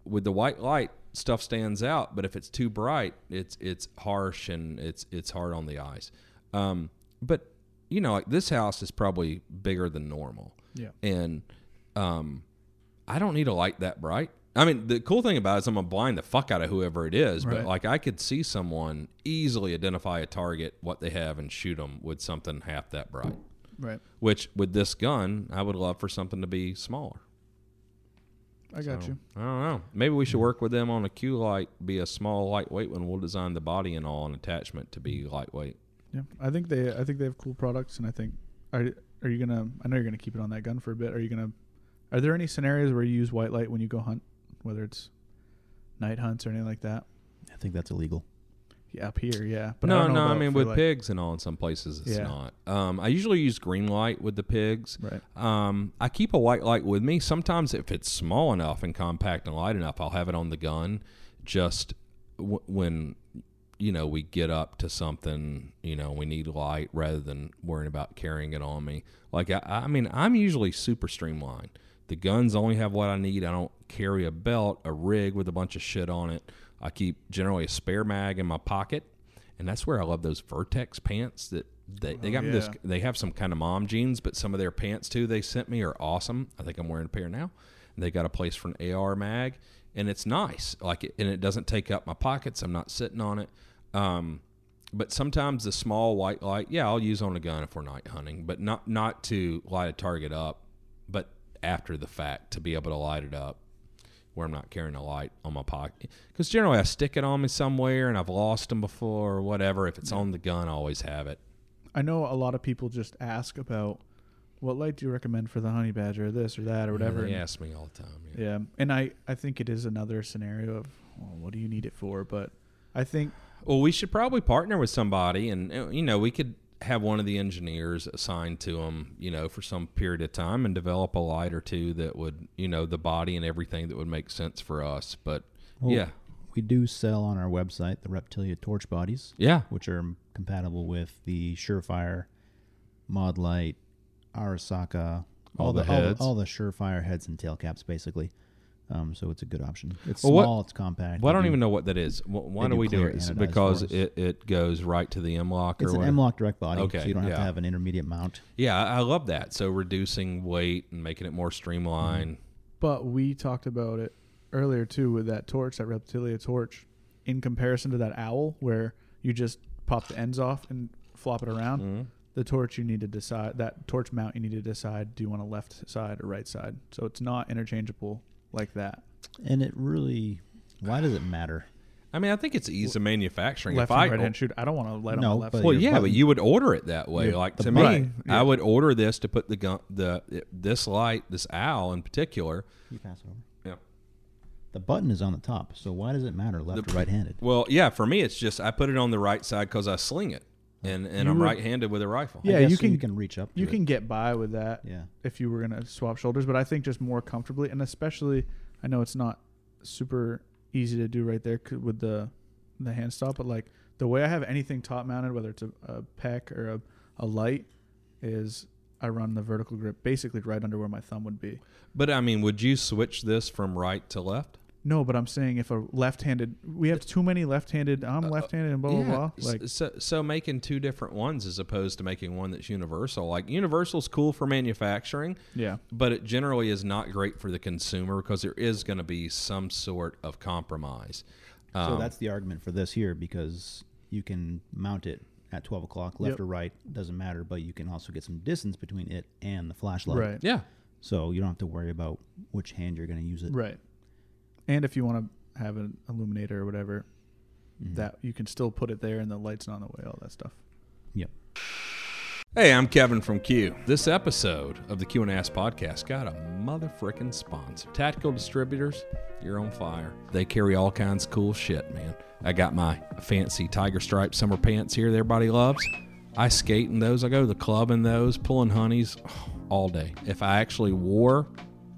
With the white light, stuff stands out, but if it's too bright, it's it's harsh and it's it's hard on the eyes. Um, but you know, like this house is probably bigger than normal, Yeah. and um, I don't need a light that bright. I mean, the cool thing about it is I'm gonna blind the fuck out of whoever it is, Right. but like I could see someone easily identify a target, what they have, and shoot them with something half that bright. Right. Which with this gun, I would love for something to be smaller. I got So, you. I don't know. Maybe we should work with them on a Q light, be a small, lightweight one. We'll design the body and all and attachment to be lightweight. Yeah. I think they I think they have cool products and I think are are you gonna I know you're gonna keep it on that gun for a bit. Are you gonna are there any scenarios where you use white light when you go hunt? Whether it's night hunts or anything like that? I think that's illegal. Yeah, up here, yeah. But I no, don't know no. I mean, with like- pigs and all, in some places it's Yeah. not. Um, I usually use green light with the pigs. Right. Um, I keep a white light with me. Sometimes, if it's small enough and compact and light enough, I'll have it on the gun. Just w- when you know we get up to something, you know, we need light rather than worrying about carrying it on me. Like I, I mean, I'm usually super streamlined. The guns only have what I need. I don't carry a belt, a rig with a bunch of shit on it. I keep generally a spare mag in my pocket, and that's where I love those Vertx pants that they, they Oh, got me this. They have some kind of mom jeans, but some of their pants too they sent me are awesome. I think I'm wearing a pair now. They got a place for an AR mag, and it's nice. Like, it, and it doesn't take up my pockets. I'm not sitting on it. Um, but sometimes the small white light, yeah, I'll use on a gun if we're night hunting, but not not to light a target up, but after the fact to be able to light it up where I'm not carrying a light on my pocket. Because generally I stick it on me somewhere and I've lost them before or whatever. If it's on the gun, I always have it. I know a lot of people just ask about what light do you recommend for the honey badger or this or that or whatever. They and- ask me all the time. Yeah. Yeah, and I I think it is another scenario of well, what do you need it for? But I think Well, we should probably partner with somebody, and uh, you know, we could have one of the engineers assigned to them, you know, for some period of time, and develop a light or two that would, you know, the body and everything that would make sense for us. But Well, yeah, We do sell on our website the Reptilia torch bodies, yeah, which are compatible with the Surefire, Mod Light, Arisaka, All the all heads. all, the Surefire heads and tail caps, basically. Um, so it's a good option. It's Well, what- small, it's compact. Well, I don't do- even know what that is. Wh- Why do do we do clear it? Is it because it, it goes right to the M-LOK or an? M-LOK direct body, Okay, so you don't have yeah. to have an intermediate mount. Yeah, I I love that. So reducing weight and making it more streamlined. but we talked about it earlier too with that torch, that reptilia torch, in comparison to that owl, where you just pop the ends off and flop it around. Mhm. The torch you need to decide that torch mount you need to decide do you want a left side or right side. So it's not interchangeable like that. And it really, why does it matter? I mean, I think it's ease of manufacturing. Left if I and right hand shoot. I don't want to light No, on the left. but well, your yeah, but you would order it that way. Yeah, like to me, button, yeah. I would order this to put the gun, the this light, this owl in particular. You pass it over. Yeah. The button is on the top, so why does it matter left The- or right-handed? Well, yeah, for me, it's just I put it on the right side because I sling it, and and You I'm would- right-handed with a rifle. Yeah, I guess you so can- you can reach up. To You it. can get by with that Yeah. if you were gonna swap shoulders, but I think just more comfortably, and especially, I know it's not super easy to do right there c- with the the hand stop, but like the way I have anything top mounted, whether it's a, a PEQ or a, a light, is I run the vertical grip basically right under where my thumb would be. But I mean, would you switch this from right to left? No, but I'm saying if a left-handed, we have too many left-handed. I'm left-handed and blah blah blah. Like so, so making two different ones as opposed to making one that's universal. Like universal's cool for manufacturing, yeah, but it generally is not great for the consumer because there is going to be some sort of compromise. So Um, that's the argument for this here because you can mount it at 12 o'clock, left Yep. or right, doesn't matter, but you can also get some distance between it and the flashlight. right, yeah. So you don't have to worry about which hand you're going to use it. right. And if you want to have an illuminator or whatever, Mhm. that you can still put it there and the light's not in the way, all that stuff. Yep. Hey, I'm Kevin from Q. This episode of the Q and Ask podcast got a motherfucking sponsor. Tactical Distributors, you're on fire. They carry all kinds of cool shit, man. I got my fancy tiger stripe summer pants here that everybody loves. I skate in those. I go to the club in those, pulling honeys all day. If I actually wore,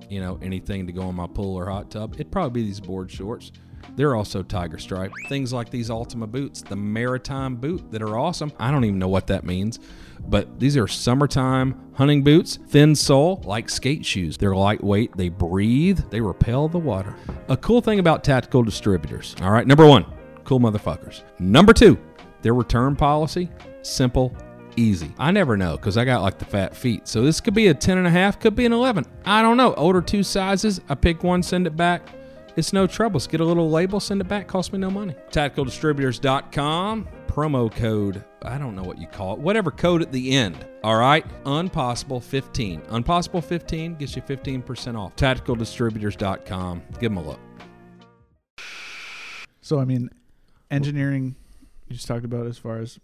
you know, anything to go in my pool or hot tub, it'd probably be these board shorts. They're also tiger stripe. Things like these Ultima boots, the maritime boot that are awesome. I don't even know what that means, but these are summertime hunting boots, thin sole, like skate shoes. They're lightweight, they breathe, they repel the water. A cool thing about tactical distributors. All right, number one, cool motherfuckers. Number two, their return policy, simple, easy. I never know because I got like the fat feet. So this could be a 10 and a half, could be an 11. I don't know. Order two sizes. I pick one, send it back. It's no trouble. Just get a little label, send it back. Cost me no money. TacticalDistributors.com. Promo code, I don't know what you call it. Whatever code at the end. All right. Unpossible15. Unpossible15 gets you 15% off. TacticalDistributors.com. Give them a look. So I mean, engineering you just talked about as far as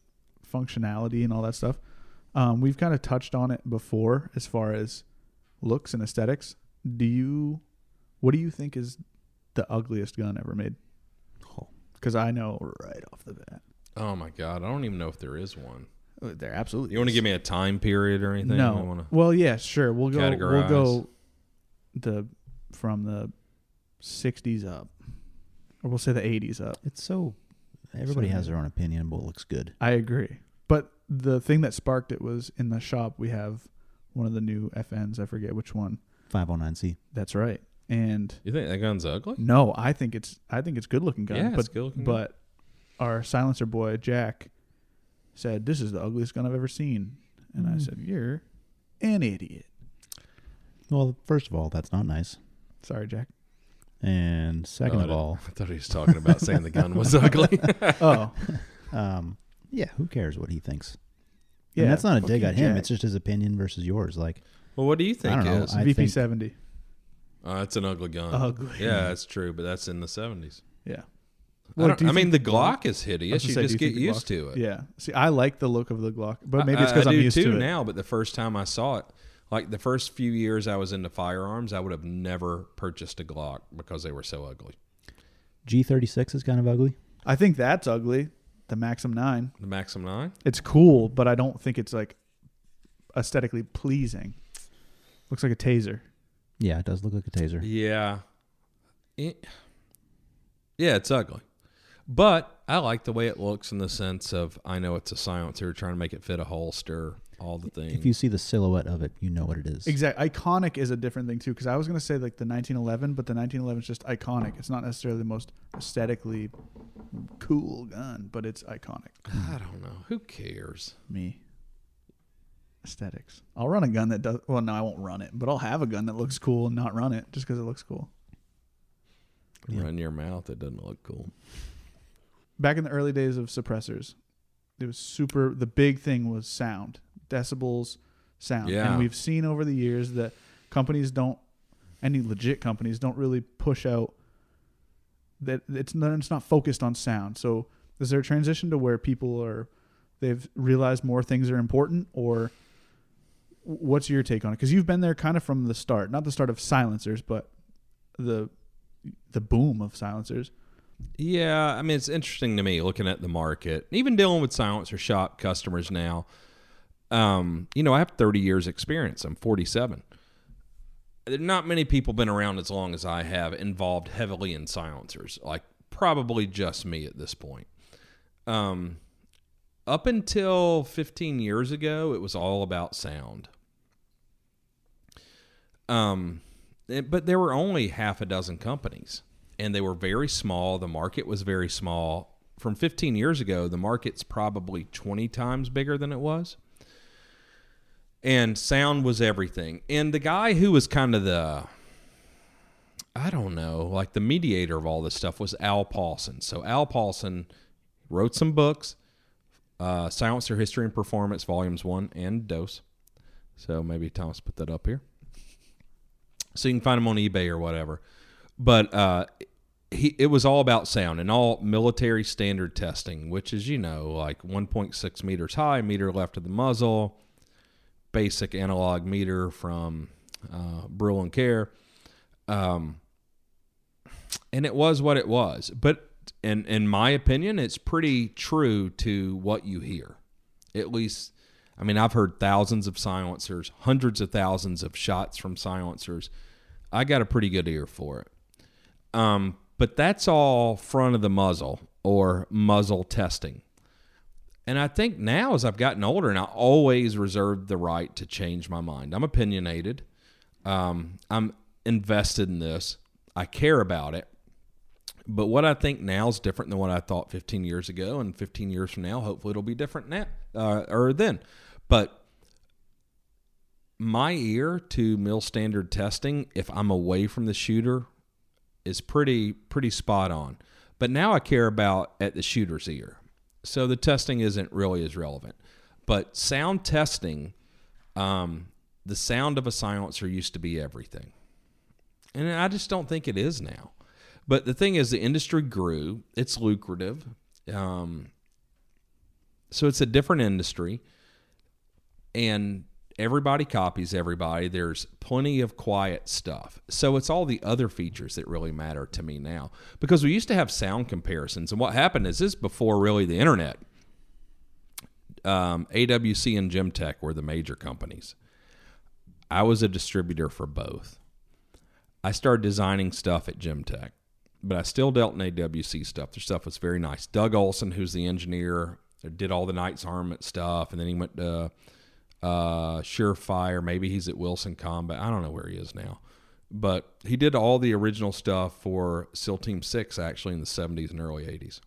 functionality and all that stuff. Um, we've kind of touched on it before as far as looks and aesthetics. Do you, what do you think is the ugliest gun ever made? Because I know right off the bat, Oh my God. I don't even know if there is one. they're absolutely. You want to give me a time period or anything? No. wanna- Well, yeah, sure. We'll go. We'll go the from the '60s up, or we'll say the '80s up. It's so. Everybody So- has their own opinion, but what looks good. I agree. But the thing that sparked it was in the shop we have one of the new FNs. I forget which one. 509C. That's right. And You think that gun's ugly? no, I think it's I think it's good looking gun. Yeah, but it's good-looking gun. but our silencer boy Jack said this is the ugliest gun I've ever seen, and I Mm. said you're an idiot. Well, first of all, that's not nice. Sorry, Jack. And second Oh, I of all, I thought he was talking about saying the gun was ugly. Oh, um, yeah, who cares what he thinks? yeah. and that's not a dig at him. Jack. It's just his opinion versus yours. Like, well, what do you think I don't know. is? I VP think- seventy. Uh, it's an ugly gun. Ugly. Yeah, that's true, but that's in the seventies. Yeah. I, What, don't- do you I mean, the Glock is hideous. You say, just you get used Glock- to it. Yeah. See, I like the look of the Glock, but maybe it's because I I'm do used too to it. now. But the first time I saw it, like the first few years I was into firearms, I would have never purchased a Glock because they were so ugly. G36 is kind of ugly. I think that's ugly. The Maxim Nine. The Maxim Nine. It's cool, but I don't think it's like aesthetically pleasing. Looks like a taser. Yeah, it does look like a taser. Yeah. It- yeah, it's ugly. But I like the way it looks in the sense of I know it's a silencer trying to make it fit a holster, all the things. If you see the silhouette of it, you know what it is. Exactly. Iconic is a different thing too, because I was gonna say like the 1911, but the 1911 is just iconic. It's not necessarily the most aesthetically cool gun, but it's iconic. I don't know. Who cares? Me. Aesthetics. I'll run a gun that does. Well, no, I won't run it, but I'll have a gun that looks cool and not run it just because it looks cool. Yeah. Run your mouth. It doesn't look cool. Back in the early days of suppressors, it was super. The big thing was sound, decibels, sound. Yeah. And we've seen over the years that companies don't, any legit companies don't really push out that it's not it's not focused on sound. So is there a transition to where people are they've realized more things are important or what's your take on it? Because you've been there kind of from the start, not the start of silencers, but the the boom of silencers. Yeah, I mean it's interesting to me looking at the market, even dealing with silencer shop customers now. Um, you know, I have 30 years experience. I'm 47. There not many people been around as long as I have involved heavily in silencers. Like probably just me at this point. Um, up until 15 years ago, it was all about sound. Um, it- but there were only half a dozen companies, and they were very small. The market was very small. From 15 years ago, the market's probably 20 times bigger than it was. And sound was everything. And the guy who was kind of the, I don't know, like the mediator of all this stuff was Al Paulson. So Al Paulson wrote some books, uh, Silencer History and Performance, Volumes 1 and Dose. So maybe Thomas put that up here. So you can find them on eBay or whatever. But uh, he, it was all about sound and all military standard testing, which is, you know, like 1.6 meters high, meter left of the muzzle, basic analog meter from uh, Brüel and Kjær. Um, and it was what it was. But in, in my opinion, it's pretty true to what you hear. At least, I mean, I've heard thousands of silencers, hundreds of thousands of shots from silencers. I got a pretty good ear for it. Um, but that's all front of the muzzle or muzzle testing. And I think now, as I've gotten older, and I always reserved the right to change my mind. I'm opinionated. Um, I'm invested in this. I care about it. But what I think now is different than what I thought 15 years ago, and 15 years from now, hopefully it'll be different now uh, or then. But my ear to mill standard testing, if I'm away from the shooter, is pretty pretty spot on. But now I care about at the shooter's ear, so the testing isn't really as relevant. But sound testing, um, the sound of a silencer used to be everything, and I just don't think it is now. But the thing is, the industry grew; it's lucrative, um, so it's a different industry, and everybody copies everybody. There's plenty of quiet stuff. So it's all the other features that really matter to me now. Because we used to have sound comparisons. And what happened is this before really the internet. Um, AWC and Gemtech were the major companies. I was a distributor for both. I started designing stuff at Gemtech, but I still dealt in AWC stuff. Their stuff was very nice. Doug Olson, who's the engineer, did all the Knights Armament stuff, and then he went to uh, Surefire. Maybe he's at Wilson Combat. I don't know where he is now. But he did all the original stuff for SEAL Team 6 actually in the 70s and early 80s.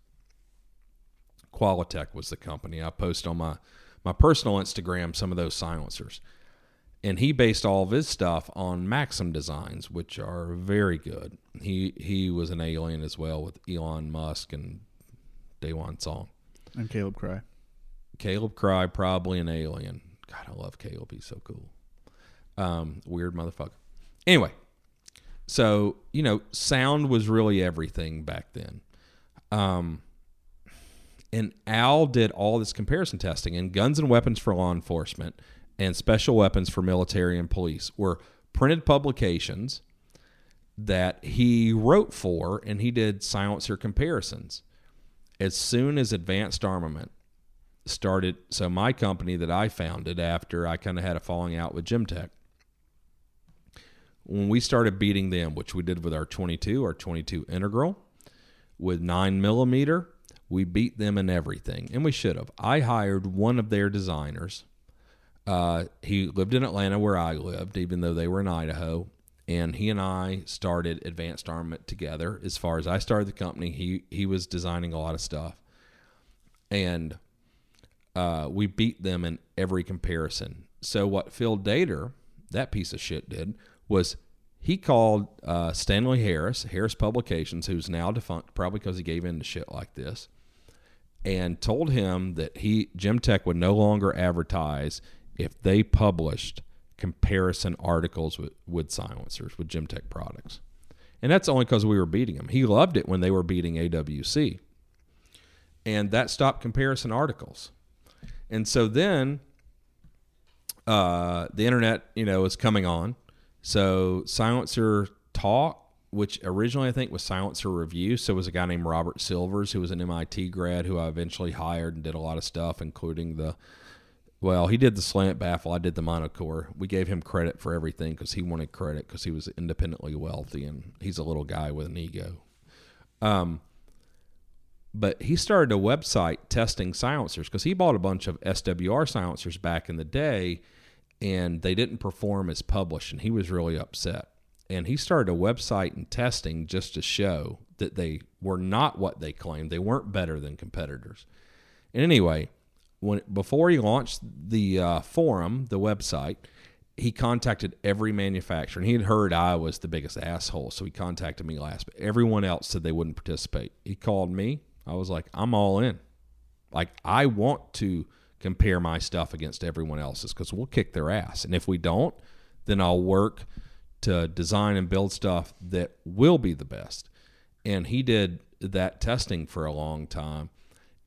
Qualitech was the company. I post on my, my personal Instagram some of those silencers. And he based all of his stuff on Maxim designs, which are very good. He he was an alien as well with Elon Musk and Daewon Song. And Caleb Cry. Caleb Cry, probably an alien. God, I love. He's so cool. Um, weird motherfucker. Anyway, so you know, sound was really everything back then. Um, and Al did all this comparison testing, and guns and weapons for law enforcement and special weapons for military and police were printed publications that he wrote for, and he did silencer comparisons. As soon as advanced armament started so my company that I founded after I kind of had a falling out with Gemtech when we started beating them which we did with our 22 our 22 integral with 9 millimeter we beat them in everything and we should have. I hired one of their designers uh, he lived in Atlanta where I lived even though they were in Idaho and he and I started advanced armament together. As far as I started the company he he was designing a lot of stuff. And uh, we beat them in every comparison. So what Phil Dater, that piece of shit, did was he called uh, Stanley Harris, Harris Publications, who's now defunct, probably because he gave in to shit like this, and told him that he Gemtech would no longer advertise if they published comparison articles with wood silencers with Gemtech products. And that's only because we were beating him. He loved it when they were beating AWC. And that stopped comparison articles. And so then uh, the internet, you know, is coming on. So Silencer Talk, which originally I think was Silencer Review, so it was a guy named Robert Silvers who was an MIT grad who I eventually hired and did a lot of stuff, including the well, he did the slant baffle. I did the monocore. We gave him credit for everything because he wanted credit because he was independently wealthy and he's a little guy with an ego. Um, but he started a website testing silencers because he bought a bunch of SWR silencers back in the day and they didn't perform as published and he was really upset. And he started a website and testing just to show that they were not what they claimed. They weren't better than competitors. And anyway, when before he launched the uh, forum, the website, he contacted every manufacturer, and he had heard I was the biggest asshole, so he contacted me last. But everyone else said they wouldn't participate. He called me. I was like, I'm all in. Like I want to compare my stuff against everyone else's because we'll kick their ass, and if we don't, then I'll work to design and build stuff that will be the best. And he did that testing for a long time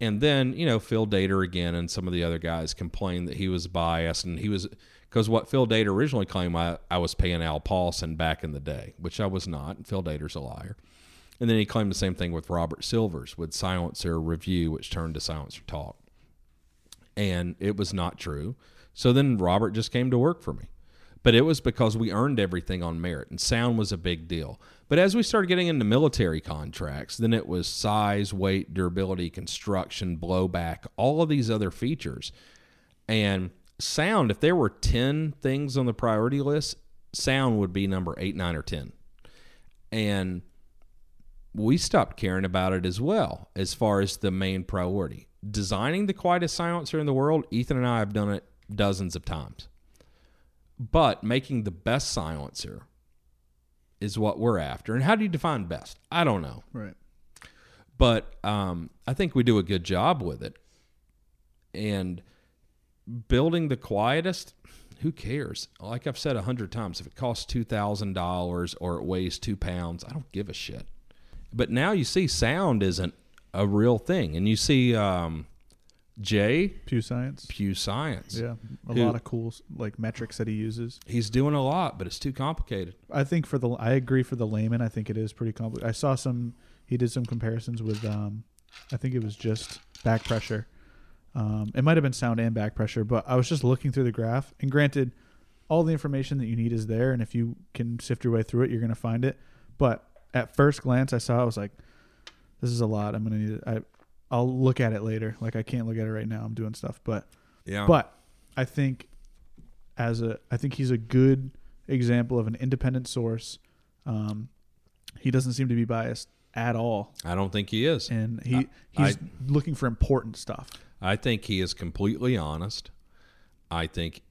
and then, you know, Phil Dater again and some of the other guys complained that he was biased and he was because what Phil Dater originally claimed I, I was paying Al Paulson back in the day, which I was not. Phil Dater's a liar. And then he claimed the same thing with Robert Silvers with Silencer Review, which turned to Silencer Talk. And it was not true. So then Robert just came to work for me. But it was because we earned everything on merit, and sound was a big deal. But as we started getting into military contracts, then it was size, weight, durability, construction, blowback, all of these other features. And sound, if there were 10 things on the priority list, sound would be number 8, 9, or 10. And we stopped caring about it as well as far as the main priority. Designing the quietest silencer in the world, Ethan and I have done it dozens of times. But making the best silencer is what we're after. And how do you define best? I don't know. Right. But um, I think we do a good job with it. And building the quietest, who cares? Like I've said a hundred times, if it costs two thousand dollars or it weighs two pounds, I don't give a shit. But now you see, sound isn't a real thing, and you see um, Jay Pew Science. Pew Science. Yeah, a Who- lot of cool like metrics that he uses. He's doing a lot, but it's too complicated. I think for the I agree for the layman. I think it is pretty complicated. I saw some. He did some comparisons with. Um, I think it was just back pressure. Um, it might have been sound and back pressure, but I was just looking through the graph. And granted, all the information that you need is there, and if you can sift your way through it, you're going to find it. But at first glance, I saw. I was like, "This is a lot. I'm going to need. I, I'll look at it later. Like I can't look at it right now. I'm doing stuff, but Yeah. but I think as a I think he's a good example of an independent source. Um, he doesn't seem to be biased at all, I don't think he is. and he I- he's looking for important stuff. I think he is completely honest. I think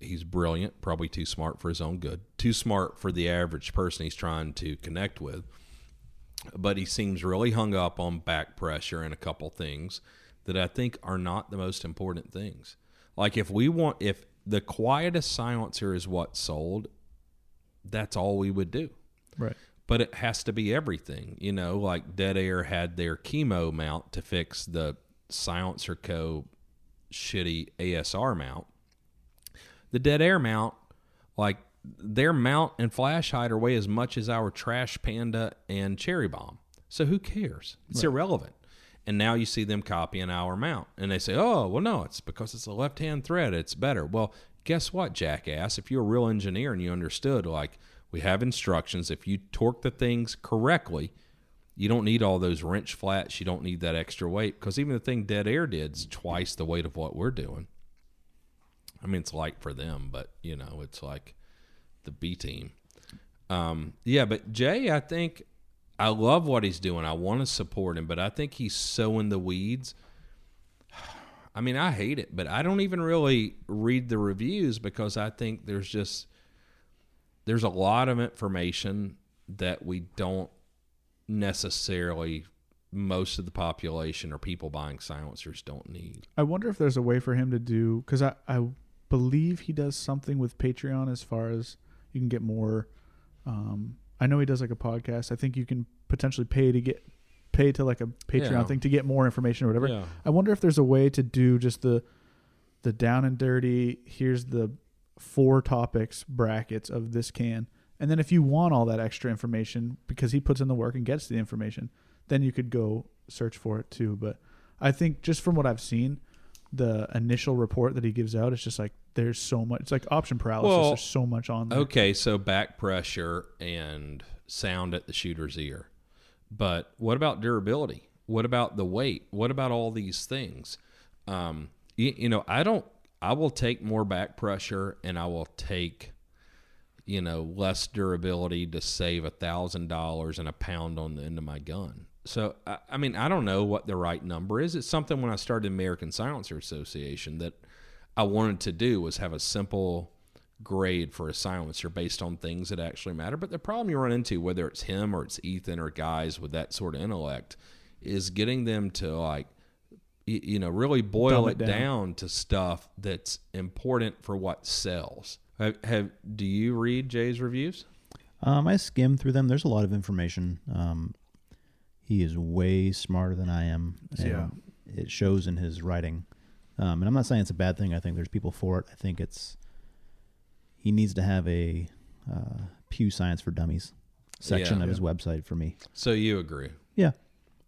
he's brilliant, probably too smart for his own good, too smart for the average person he's trying to connect with. But he seems really hung up on back pressure and a couple things that I think are not the most important things. Like if we want if the quietest silencer is what sold, that's all we would do Right. but it has to be everything. You know, like Dead Air had their KeyMo mount to fix the Silencer Co. shitty ASR mount. The Dead Air mount, like their mount and flash hider weigh as much as our Trash Panda and Cherry Bomb. So who cares? It's irrelevant. And now you see them copying our mount. And they say, oh, well, no, it's because it's a left hand thread. It's better. Well, guess what, jackass? If you're a real engineer and you understood, like, we have instructions. If you torque the things correctly, you don't need all those wrench flats. You don't need that extra weight because even the thing Dead Air did is twice the weight of what we're doing. I mean, it's light for them, but you know, it's like the B team. Um, yeah, but Jay, I think I love what he's doing. I want to support him, but I think he's sowing the weeds. I mean, I hate it, but I don't even really read the reviews because I think there's just there's a lot of information that we don't necessarily most of the population or people buying silencers don't need. I wonder if there's a way for him to do because I, I believe he does something with Patreon as far as you can get more. Um, I know he does like a podcast. I think you can potentially pay to get pay to like a Patreon Yeah. thing to get more information or whatever. Yeah. I wonder if there's a way to do just the the down and dirty. Here's the four topics brackets of this can, and then if you want all that extra information because he puts in the work and gets the information, then you could go search for it too. But I think just from what I've seen, the initial report that he gives out, it's just like there's so much. It's like option paralysis. Well, there's so much on there. Okay, so back pressure and sound at the shooter's ear. But what about durability? What about the weight? What about all these things? Um, you, you know, I don't. I will take more back pressure, and I will take, you know, less durability to save a thousand dollars and a pound on the end of my gun. So, I, I mean, I don't know what the right number is. It's something when I started the American Silencer Association that I wanted to do was have a simple grade for a silencer based on things that actually matter. But the problem you run into, whether it's him or it's Ethan or guys with that sort of intellect, is getting them to like, you know, really boil Dumb it it down. down. to stuff that's important for what sells. Have, have do you read Jay's reviews? Um, I skimmed through them. There's a lot of information. Um, he is way smarter than I am. and Yeah. It shows in his writing. Um, and I'm not saying it's a bad thing. I think there's people for it. I think it's he needs to have a uh, Pew Science for Dummies section Yeah. of his website for me. So you agree? Yeah,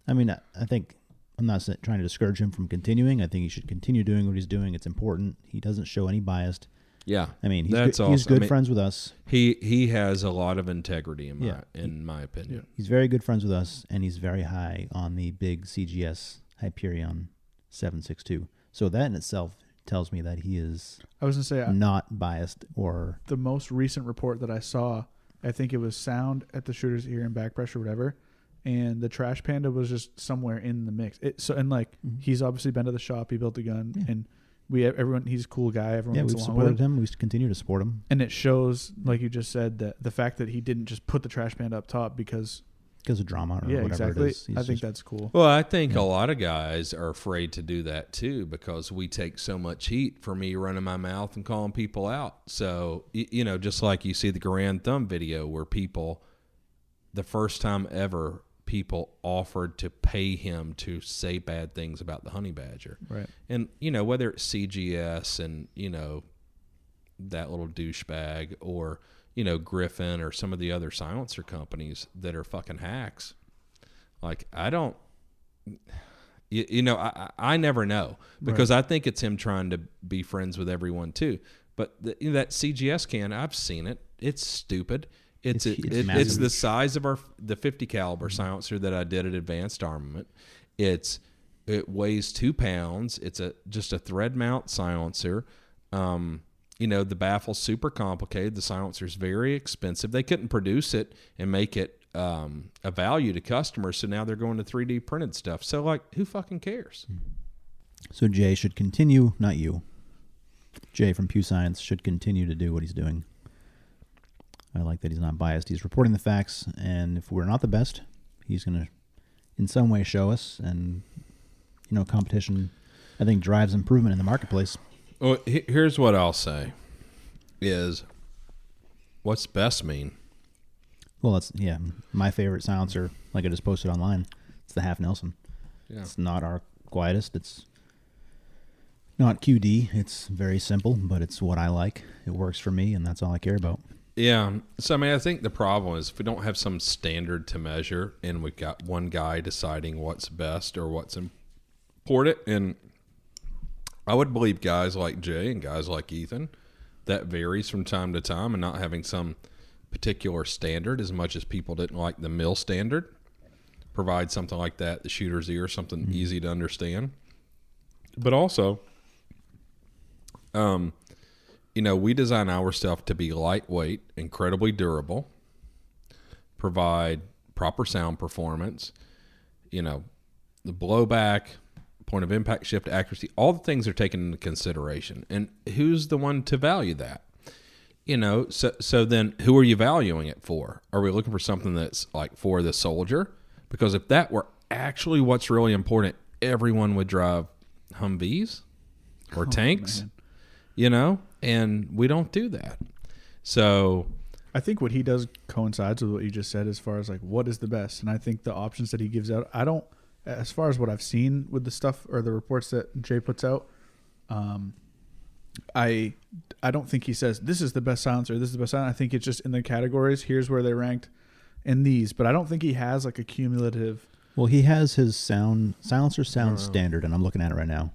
I mean, I, I think I'm not trying to discourage him from continuing. I think he should continue doing what he's doing. It's important. He doesn't show any bias. Yeah, I mean, he's That's good, he's awesome. I good mean- friends with us. he he has a lot of integrity in my Yeah. in my opinion. He's very good friends with us, and he's very high on the big CGS Hyperion 762. So that in itself tells me that he is I was gonna say I, not biased or the most recent report that I saw, I think it was sound at the shooter's ear and back pressure, whatever. And the trash panda was just somewhere in the mix. It, so and like Mhm. he's obviously been to the shop. He built a gun, Yeah. and we everyone. He's a cool guy. Everyone yeah, we've along with him. supported him. We continue to support him And it shows, like you just said, that the fact that he didn't just put the trash panda up top because because of drama or yeah, whatever exactly. it is. He's I think just- that's cool. Well, I think Yeah. a lot of guys are afraid to do that too because we take so much heat for me running my mouth and calling people out. So, you know, just like you see the Garand Thumb video where people, the first time ever, people offered to pay him to say bad things about the honey badger. Right. And, you know, whether it's CGS and, you know, that little douchebag or, you know, Griffin or some of the other silencer companies that are fucking hacks. Like, I don't, you, you know, I, I never know because I think it's him trying to be friends with everyone too. But the, you know, that CGS can, I've seen it. It's stupid. It's It's- it, it's it- it's the size of our the 50 caliber silencer that I did at Advanced Armament. It's it weighs two pounds. It's a just a thread mount silencer. Um, you know the baffle's super complicated. The silencer's very expensive. They couldn't produce it and make it um, a value to customers, so now they're going to 3D printed stuff. So like, who fucking cares? So Jay should continue, not you. Jay from Pew Science should continue to do what he's doing. I like that he's not biased. He's reporting the facts, and if we're not the best, he's going to, in some way, show us. And you know, competition, I think, drives improvement in the marketplace. Well, here's what I'll say: is what's best mean? Well, that's yeah, my favorite silencer. Like I just posted online, it's the Half Nelson. Yeah. It's not our quietest. It's not QD. It's very simple, but it's what I like. It works for me, and that's all I care about. Yeah. So I mean, I think the problem is if we don't have some standard to measure, and we've got one guy deciding what's best or what's important, and I would believe guys like Jay and guys like Ethan, that varies from time to time, and not having some particular standard as much as people didn't like the mill standard. Provide something like that, the shooter's ear, something easy to understand. But also, um, you know, we design our stuff to be lightweight, incredibly durable, provide proper sound performance, you know, the blowback, point of impact shift accuracy, all the things are taken into consideration. And who's the one to value that? You know, so so then who are you valuing it for? Are we looking for something that's like for the soldier? Because if that were actually what's really important. Everyone would drive Humvees or oh, tanks, man. You know, and we don't do that. So I think what he does coincides with what you just said as far as like what is the best. And I think the options that he gives out, I don't, as far as what I've seen with the stuff or the reports that Jay puts out, um, I I don't think he says this is the best silencer, this is the best silencer. I think it's just in the categories. Here's where they ranked in these, but I don't think he has like a cumulative. Well, he has his sound silencer sound standard, and I'm looking at it right now.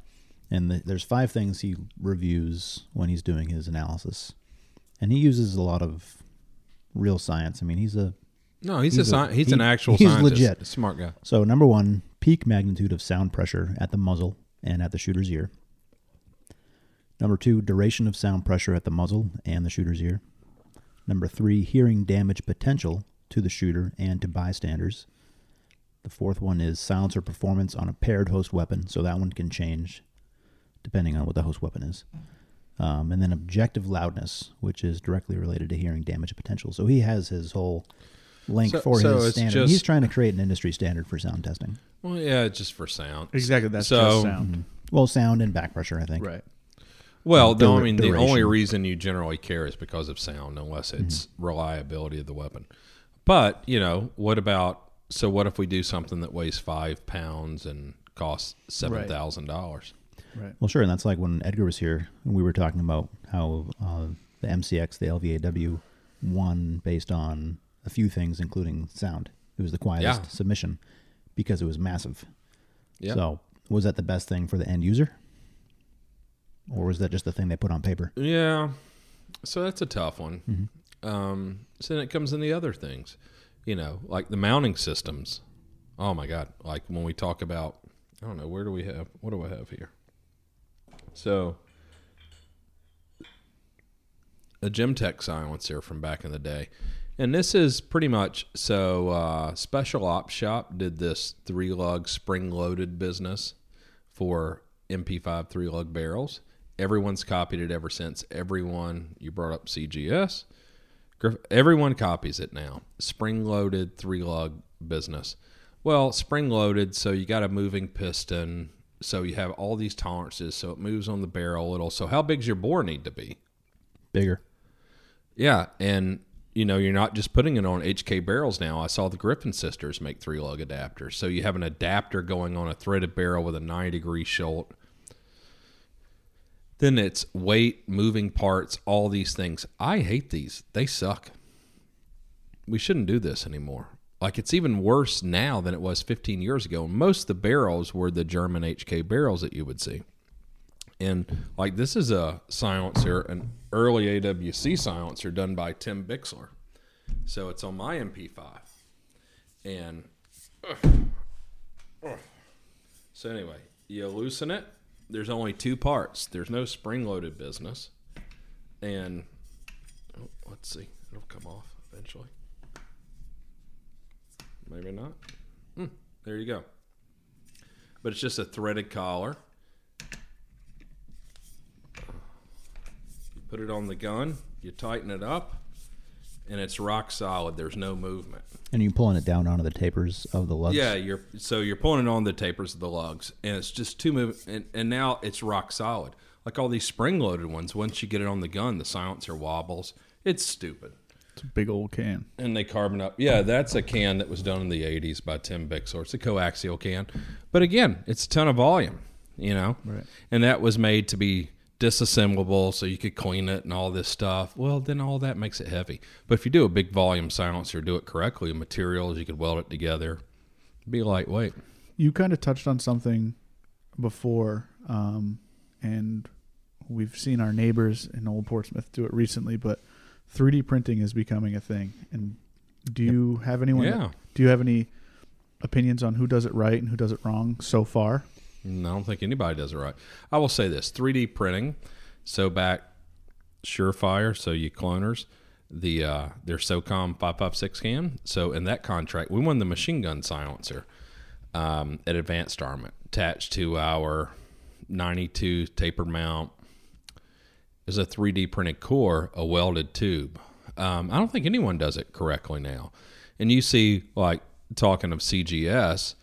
And the, there's five things he reviews when he's doing his analysis, and he uses a lot of real science. I mean, he's a no, he's, He's a, sci- he's he- an actual he's scientist, legit. smart guy. so number one peak magnitude of sound pressure at the muzzle and at the shooter's ear. Number two, duration of sound pressure at the muzzle and the shooter's ear. Number three, hearing damage potential to the shooter and to bystanders. The fourth one is silencer performance on a paired host weapon, so that one can change depending on what the host weapon is. Um, and then objective loudness, which is directly related to hearing damage potential. So he has his whole link So- for so his standard. just- He's trying to create an industry standard for sound testing. Well, yeah, just for sound. Exactly, that's So- just sound, Well, sound and back pressure, I think. right? Well, no, I Dura- mean the only reason you generally care is because of sound, unless it's Mm-hmm. reliability of the weapon. But you know, what about? So what if we do something that weighs five pounds and costs seven thousand dollars? Right. Well, sure, and that's like when Edgar was here, and we were talking about how uh, the MCX, the LVAW, won based on a few things, including sound. It was the quietest Yeah. submission because it was massive. Yeah. So, was that the best thing for the end user, or was that just the thing they put on paper? Yeah. So that's a tough one. Mm-hmm. Um, so then it comes in the other things, you know, like the mounting systems. Oh my God! Like when we talk about, I don't know, where do we have? What do I have here? So a Gemtech silencer from back in the day. And this is pretty much so uh, Special Ops Shop did this three lug spring loaded business for MP5 three lug barrels. Everyone's copied it ever since. Everyone, you brought up CGS. Everyone copies it now. Spring loaded three lug business. Well, spring loaded, so you got a moving piston. So you have all these tolerances, so it moves on the barrel a little. So how big's your bore need to be? Bigger. Yeah, and you know you're not just putting it on HK barrels now. I saw the Griffin sisters make three lug adapters, so you have an adapter going on a threaded barrel with a 90 degree sholt. Then it's weight, moving parts, all these things. I hate these. They suck. We shouldn't do this anymore. Like it's even worse now than it was 15 years ago. Most of the barrels were the German HK barrels that you would see. And like this is a silencer, an early AWC silencer done by Tim Bixler. So it's on my MP5. And so anyway, you loosen it. There's only two parts. There's no spring loaded business. And oh, let's see, it'll come off eventually. Maybe not. Hmm, there you go. But it's just a threaded collar. You put it on the gun, you tighten it up, and it's rock solid. There's no movement. And you're pulling it down onto the tapers of the lugs. Yeah, you're so you're pulling it on the tapers of the lugs, and it's just two move, and, and now it's rock solid. Like all these spring loaded ones, once you get it on the gun, the silencer wobbles. It's stupid. It's a big old can. And they carbon up. Yeah, that's a can that was done in the 80s by Tim Bixler. It's a coaxial can. But again, it's a ton of volume, you know? Right. And that was made to be disassemblable so you could clean it and all this stuff. Well, then all that makes it heavy. But if you do a big volume silencer, do it correctly, materials, you could weld it together, be lightweight. You kind of touched on something before, um, and we've seen our neighbors in Old Portsmouth do it recently. But 3D printing is becoming a thing. And do you have anyone? Yeah. do you have any opinions on who does it right and who does it wrong so far? No, I don't think anybody does it right. I will say this 3D printing, so back Surefire, so you cloners, the uh, their SOCOM 556 can. So in that contract, we won the machine gun silencer um, at Advanced Armament attached to our 92 taper mount. Is a 3D printed core, a welded tube. Um, I don't think anyone does it correctly now. And you see, like talking of CGS,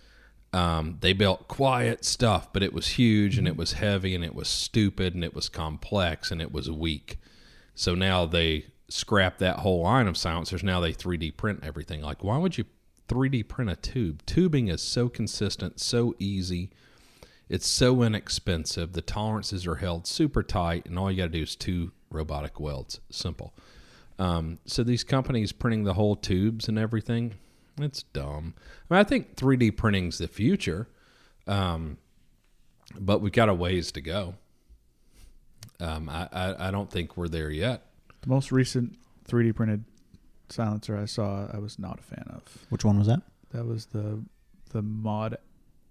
Um, they built quiet stuff, but it was huge and it was heavy and it was stupid and it was complex and it was weak. So now they scrap that whole line of silencers. Now they 3D print everything. Like, why would you 3D print a tube? Tubing is so consistent, so easy. It's so inexpensive. The tolerances are held super tight, and all you got to do is two robotic welds. Simple. Um, so these companies printing the whole tubes and everything, it's dumb. I mean, I think 3D printing's the future, um, but we've got a ways to go. Um, I, I, I don't think we're there yet. The most recent 3D printed silencer I saw, I was not a fan of. Which one was that? That was the the Mod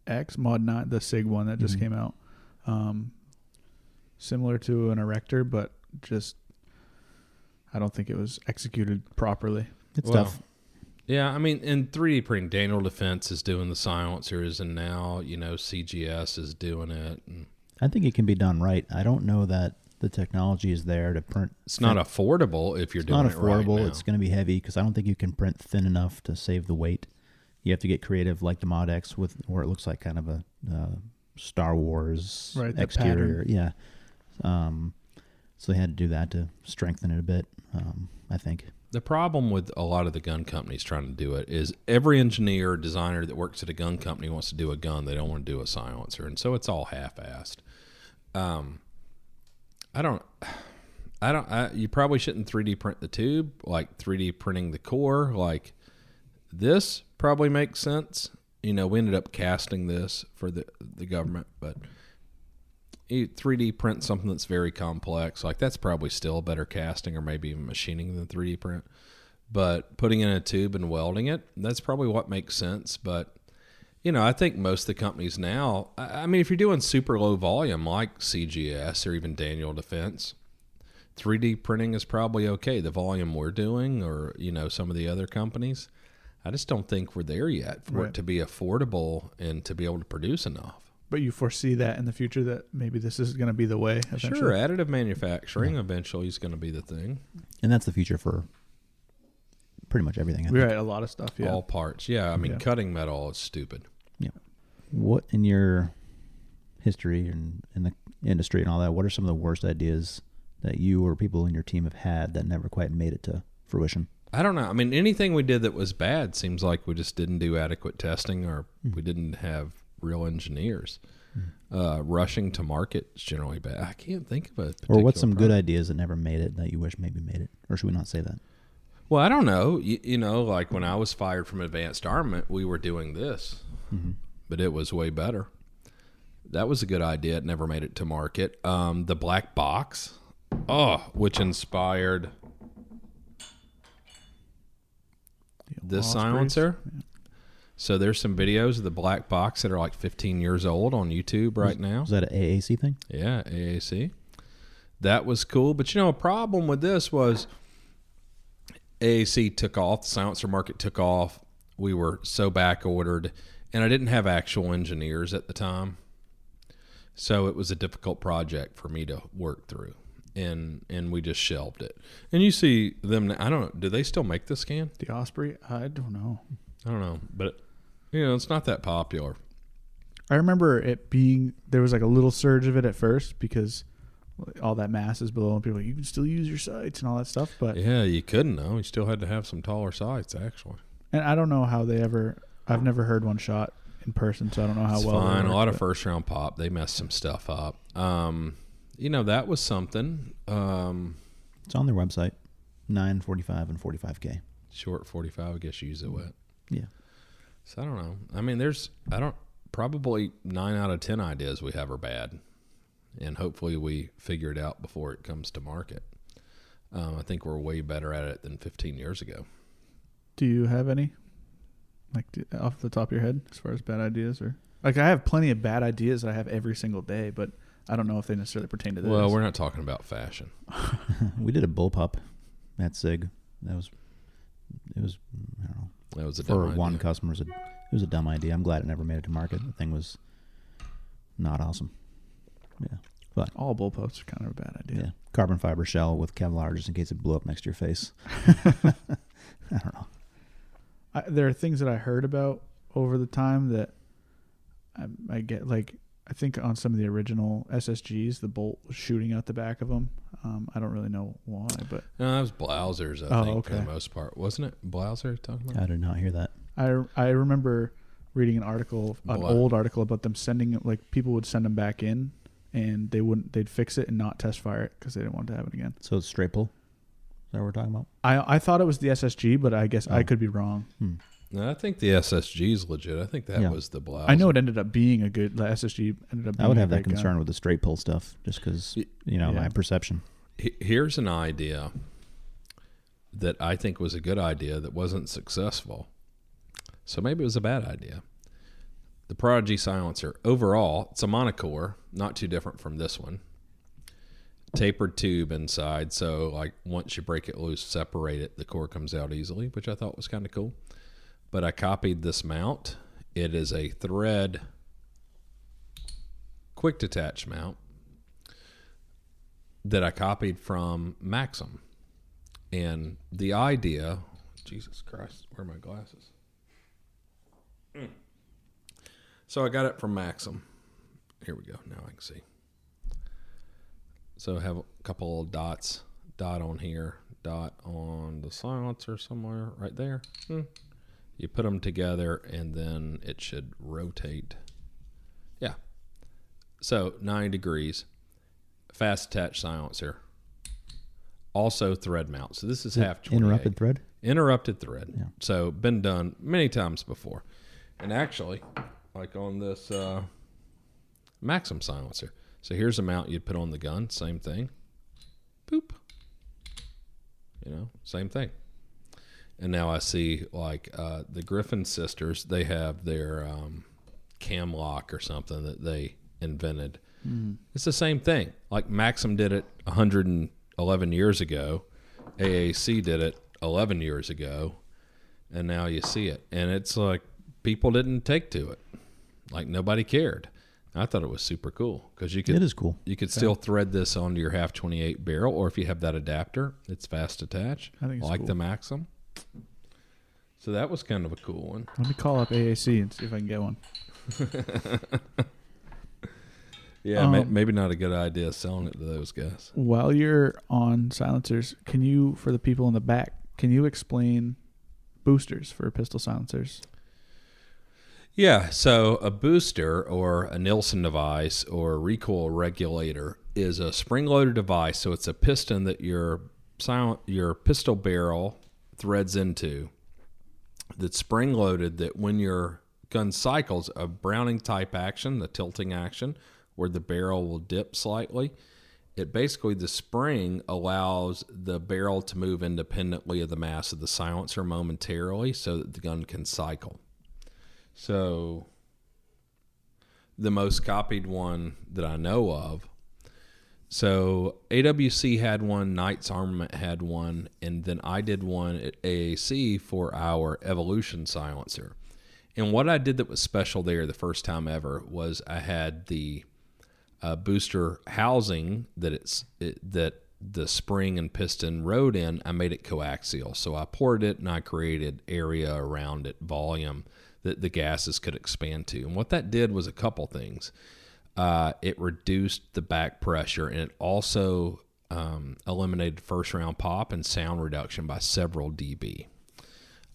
X, Mod Nine, the Sig one that just Mhm. came out. Um, similar to an erector, but just I don't think it was executed properly. It's Well, tough. Yeah, I mean, in 3D printing, Daniel Defense is doing the silencers, and now you know CGS is doing it. I think it can be done right. I don't know that the technology is there to print. it's not affordable if you're It's doing not it right affordable. it's going to be heavy because I don't think you can print thin enough to save the weight. You have to get creative, like the Mod X, with where it looks like kind of a uh, Star Wars Right, the exterior. Yeah. Um, so they had to do that to strengthen it a bit. Um, I think. The problem with a lot of the gun companies trying to do it is every engineer or designer that works at a gun company wants to do a gun. They don't want to do a silencer, and so it's all half-assed. Um, I don't. I don't. I, you probably shouldn't 3D print the tube, like 3D printing the core. Like this probably makes sense. You know, we ended up casting this for the the government, but you 3D print something that's very complex, like that's probably still better casting or maybe even machining than 3D print. But putting in a tube and welding it, that's probably what makes sense. But you know, I think most of the companies now, I I mean, if you're doing super low volume like CGS or even Daniel Defense, 3D printing is probably okay. The volume we're doing, or you know, some of the other companies, I just don't think we're there yet for Right. it to be affordable and to be able to produce enough. But you foresee that in the future that maybe this is going to be the way. Eventually. Sure, additive manufacturing eventually is going to be the thing. And that's the future for pretty much everything. I think. Right, a lot of stuff. Yeah. All parts. Yeah, I mean, Yeah. cutting metal is stupid. Yeah. What in your history and in the industry and all that? What are some of the worst ideas that you or people in your team have had that never quite made it to fruition? I don't know. I mean, anything we did that was bad seems like we just didn't do adequate testing or we didn't have real engineers. Uh, rushing to market is generally bad. I can't think of a. Or what's some good ideas that never made it that you wish maybe made it? Or should we not say that? Well, I don't know. You, you know, like when I was fired from Advanced Armament, we were doing this, but it was way better. That was a good idea. It never made it to market. Um, the black box, oh, which inspired this Ospreys. silencer. So there's some videos of the black box that are like 15 years old on YouTube right now. Is that an AAC thing? Yeah, AAC. That was cool. But you know, a problem with this was AAC took off, the silencer market took off. We were so back ordered, and I didn't have actual engineers at the time. So it was a difficult project for me to work through. And and we just shelved it. And you see them I don't know, do they still make the scan? The Osprey. I don't know. I don't know. But you know, it's not that popular. I remember it being there was like a little surge of it at first because all that mass is below and people like, you can still use your sights and all that stuff. But Yeah, you couldn't though. You still had to have some taller sights actually. and I don't know how they ever. I've never heard one shot in person, so I don't know how It's well. fine. A lot of first round pop. They messed some stuff up. Um, you know that was something. Um, It's on their website. nine forty five and 45K. short forty five. I guess you use it wet. Yeah. So I don't know. I mean, there's I don't probably nine out of ten ideas we have are bad, and hopefully we figure it out before it comes to market. Um, I think we're way better at it than 15 years ago. Do you have any, like off the top of your head, as far as bad ideas or like I have plenty of bad ideas that I have every single day, but I don't know if they necessarily pertain to this. Well, we're not talking about fashion. we did a bullpup at SIG. That was, it was, I don't know, That was a for dumb one idea. customer, it was, a, it was a dumb idea. I'm glad it never made it to market. The thing was not awesome. Yeah. But, all bullpups are kind of a bad idea. yeah. idea. Carbon fiber shell with Kevlar just in case it blew up next to your face. I don't know. I, there are things that I heard about over the time that I, I get like I think on some of the original SSGs, the bolt was shooting out the back of them. Um, I don't really know why, but No, that was Blasers, I Oh, think, for the most part, wasn't it? Blaser talking about? I did not hear that. I I remember reading an article, an Bla- old article about them sending like people would send them back in, and they wouldn't they'd fix it and not test fire it because they didn't want it to happen again. So it's straight pull. Is that what we're talking about? I I thought it was the SSG, but I guess I Oh. could be wrong. Hmm. No, I think the SSG is legit. I think that Yeah. was the Blaser. I know it ended up being a good. The SSG ended up. Being I would a have that great gun. concern with the straight pull stuff, just because Y- you know Yeah. my perception. He- Here's an idea that I think was a good idea that wasn't successful. So maybe it was a bad idea. The Prodigy silencer. Overall, it's a monocore, not too different from this one. Tapered tube inside, so like once you break it loose, separate it, the core comes out easily, which I thought was kind of cool. But I copied this mount. It is a thread quick detach mount that I copied from Maxim. And the idea, Jesus Christ, where are my glasses? Mm. So I got it from Maxim. Here we go. Now I can see. So I have a couple of dots, dot on here, dot on the silencer somewhere right there. Hmm. You put them together and then it should rotate. Yeah. So 9 degrees fast attach silencer. Also thread mount. So this is half 28. Interrupted thread. Interrupted thread. Yeah. So been done many times before. And actually, like on this uh, Maxim silencer. So here's a mount you'd put on the gun. Same thing. Boop. You know, same thing. And now I see like uh, the Griffin sisters. They have their um, cam lock or something that they invented. It's the same thing. Like Maxim did it 111 years ago, AAC did it 11 years ago, and now you see it. And it's like people didn't take to it. Like nobody cared. I thought it was super cool because you could It is cool. you could still thread this onto your half 28 barrel, or if you have that adapter, it's fast attach. I think it's like cool. the Maxim. So that was kind of a cool one. Let me call up AAC and see if I can get one. Yeah, Um, maybe not a good idea selling it to those guys. While you're on silencers, can you, for the people in the back, can you explain boosters for pistol silencers? Yeah, so a booster or a Nielsen device or recoil regulator is a spring-loaded device. So it's a piston that your silent your pistol barrel threads into. That's spring-loaded. That when your gun cycles, a Browning type action, the tilting action, where the barrel will dip slightly. It basically the spring allows the barrel to move independently of the mass of the silencer momentarily, so that the gun can cycle. So the most copied one that I know of. So AWC had one, Knights Armament had one, and then I did one at AAC for our Evolution silencer. And what I did that was special there the first time ever was I had the uh, booster housing that it's it, that the spring and piston rode in. I made it coaxial, so I poured it and I created area around it, volume that the gases could expand to. And what that did was a couple things. Uh, it reduced the back pressure, and it also um, eliminated first round pop and sound reduction by several dB.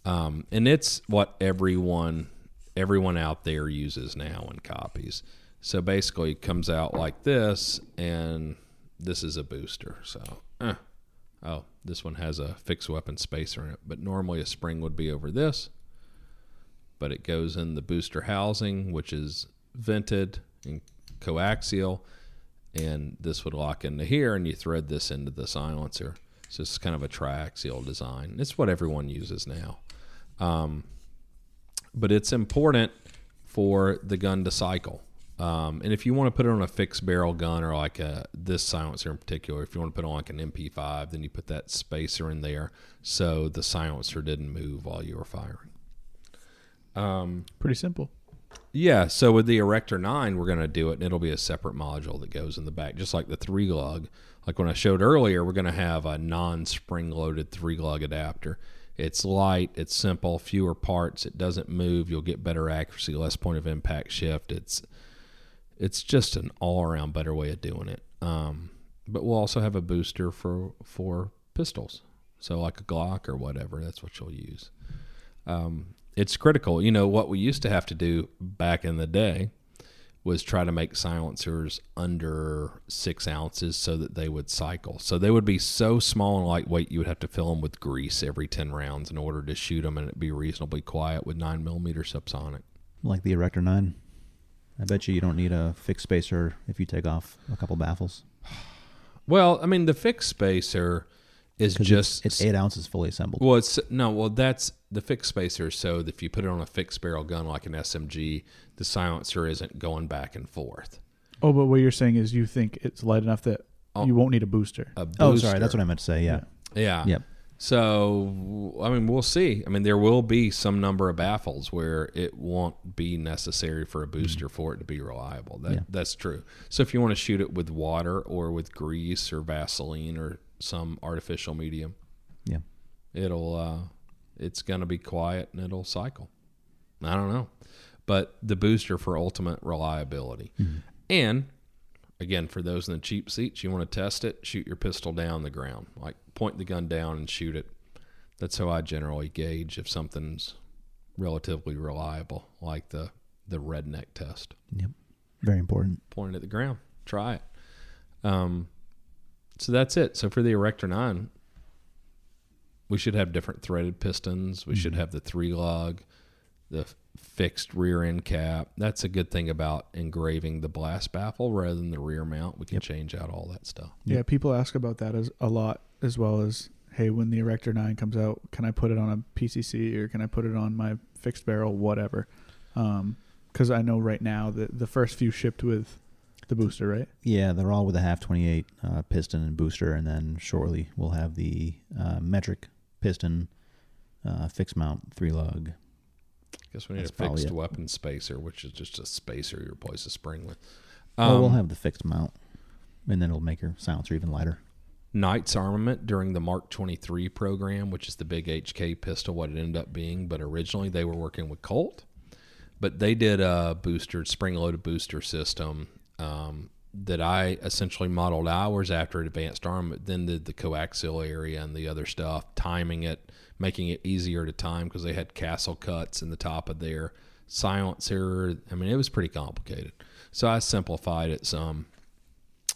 Um, and it's what everyone everyone out there uses now and copies. So basically, it comes out like this, and this is a booster. So, eh. oh, this one has a fixed weapon spacer in it, but normally a spring would be over this. But it goes in the booster housing, which is vented and coaxial, and this would lock into here, and you thread this into the silencer. So it's kind of a triaxial design. It's what everyone uses now. Um, but it's important for the gun to cycle. Um, and if you want to put it on a fixed barrel gun or like a, this silencer in particular, if you want to put on like an MP5, then you put that spacer in there so the silencer didn't move while you were firing. Um, Pretty simple. Yeah, so with the Erector 9, we're going to do it, and it'll be a separate module that goes in the back, just like the three lug. Like when I showed earlier, we're going to have a non spring loaded three lug adapter. It's light, it's simple, fewer parts, it doesn't move, you'll get better accuracy, less point of impact shift. It's it's just an all around better way of doing it. Um, but we'll also have a booster for for pistols. So like a Glock or whatever, that's what you'll use. Um, it's critical. You know what we used to have to do back in the day was try to make silencers under six ounces so that they would cycle. So they would be so small and lightweight you would have to fill them with grease every ten rounds in order to shoot them, and it'd be reasonably quiet with nine millimeter subsonic. Like the Erector 9. I bet you you don't need a fixed spacer if you take off a couple baffles. Well, I mean the fixed spacer is 'Cause just it's, it's eight ounces fully assembled. Well, it's no. Well, that's the fixed spacer. So if you put it on a fixed barrel gun like an SMG, the silencer isn't going back and forth. Oh, but what you're saying is you think it's light enough that Oh. you won't need a booster. A booster. oh, sorry, that's what I meant to say. Yeah. Yeah. Yep. So I mean, we'll see. I mean, there will be some number of baffles where it won't be necessary for a mm-hmm. booster for it to be reliable. That Yeah. that's true. So if you want to shoot it with water or with grease or Vaseline or some artificial medium, Yeah. it'll uh, it's gonna be quiet and it'll cycle. I don't know, but the booster for ultimate reliability, and again for those in the cheap seats, you want to test it. Shoot your pistol down the ground, like point the gun down and shoot it. That's how I generally gauge if something's relatively reliable, like the the redneck test Yep. Very important. point it at the ground. Try it. Um, so that's it. So for the Erector 9, we should have different threaded pistons. We should mm-hmm. have the three lug, the fixed rear end cap. That's a good thing about engraving the blast baffle rather than the rear mount. We can change out all that stuff. Yeah, people ask about that as a lot, as well as hey, when the Erector Nine comes out, can I put it on a PCC or can I put it on my fixed barrel, whatever? Um, because I know right now that the first few shipped with the booster, right? Yeah, they're all with a half 28 uh, piston and booster, and then shortly we'll have the uh, metric piston, uh, fixed mount, three lug. guess we need That's a fixed it. weapon spacer, which is just a spacer you replace a spring with. well, we'll Um, have the fixed mount, and then it'll make your silencer even lighter. Knight's armament during the Mark 23 program, which is the big HK pistol, what it ended up being. But originally they were working with Colt, but they did a booster, spring loaded booster system um, that I essentially modeled hours after advanced armament, then did the coaxial area and the other stuff, timing it, making it easier to time because they had castle cuts in the top of their silencer. I mean, it was pretty complicated. So I simplified it some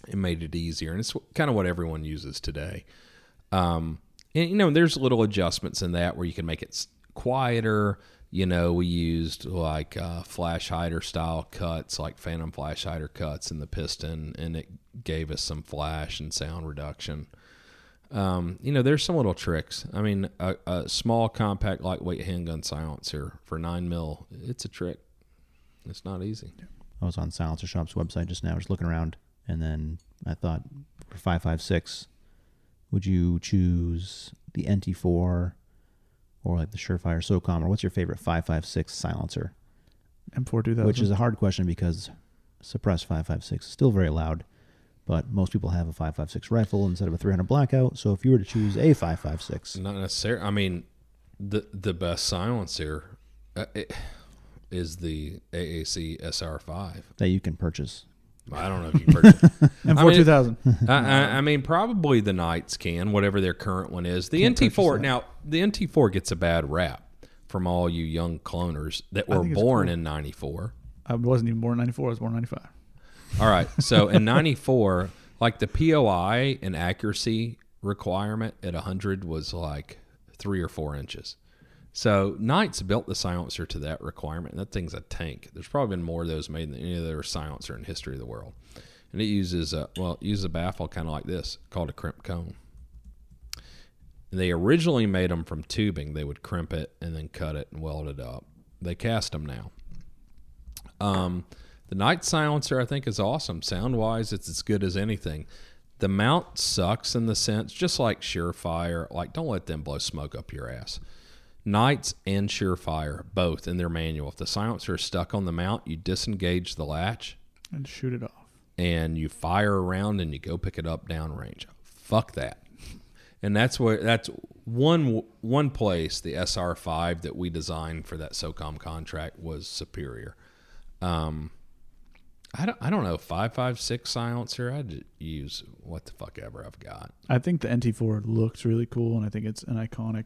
and made it easier and it's kind of what everyone uses today um, and you know there's little adjustments in that where you can make it quieter you know we used like uh, flash hider style cuts like phantom flash hider cuts in the piston and it gave us some flash and sound reduction. Um, you know there's some little tricks. I mean a, a small compact lightweight handgun silencer for 9 mil it's a trick. It's not easy. I was on Silencer Shop's website just now, just looking around, and then I thought for five five six, would you choose the NT4 or like the Surefire SOCOM, or what's your favorite five five six silencer? M4 2000. Which is a hard question because suppressed five five six is still very loud, but most people have a five five six rifle instead of a three hundred blackout. So if you were to choose a five five six, Not necessarily. I mean, the the best silencer uh, it, is the AAC SR5. that you can purchase, I don't know if you can purchase. M4 I mean, 2000. I, I, I mean, probably the Knights can, whatever their current one is. The Can't NT4 now, the NT4 gets a bad rap from all you young cloners that were born cool. in '94. I wasn't even born in 94. I was born in 95. All right. So in 94, like the POI and accuracy requirement at 100 was like three or four inches. So Knights built the silencer to that requirement. And that thing's a tank. There's probably been more of those made than any other silencer in history of the world. And it uses a, well, it uses a baffle kind of like this called a crimp cone. They originally made them from tubing. They would crimp it and then cut it and weld it up. They cast them now. Um, the Knight silencer, I think, is awesome. Sound wise, it's as good as anything. The mount sucks in the sense, just like Surefire. Like, don't let them blow smoke up your ass. Knights and Surefire, both in their manual. If the silencer is stuck on the mount, you disengage the latch And shoot it off. and you fire around and you go pick it up downrange. Fuck that. and that's where that's one one place the SR5 that we designed for that SOCOM contract was superior. Um, I don't I don't know five five six silencer. I'd use what the fuck ever I've got. I think the NT4 looks really cool, and I think it's an iconic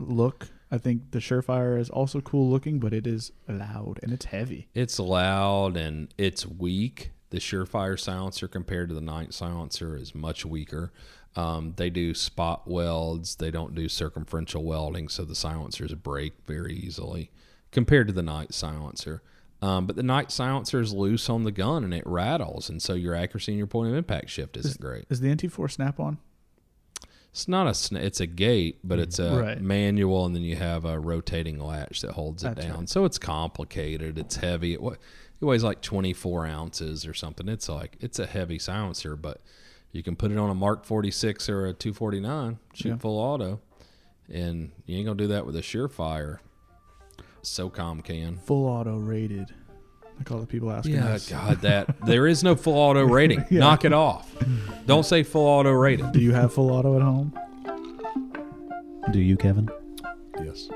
look. I think the Surefire is also cool looking, but it is loud and it's heavy. It's loud and it's weak. The Surefire silencer compared to the Knight silencer is much weaker. Um, they do spot welds. They don't do circumferential welding, so the silencers break very easily compared to the Knight silencer. Um, but the Knight silencer is loose on the gun and it rattles, and so your accuracy and your point of impact shift isn't great. Is the NT4 snap on? It's not a sna- it's a gate, but it's a Right. manual, and then you have a rotating latch that holds it That's down. right. So it's complicated. It's heavy. It, it weighs like 24 ounces or something. It's like it's a heavy silencer, but you can put it on a Mark 46 or a 249, shoot Yeah. full auto, and you ain't gonna do that with a Surefire. SOCOM can. Full auto rated. Like all the people asking Yeah, us. God, that there is no full auto rating. Yeah. Knock it off. Don't say full auto rated. Do you have full auto at home? Do you, Kevin? Yes.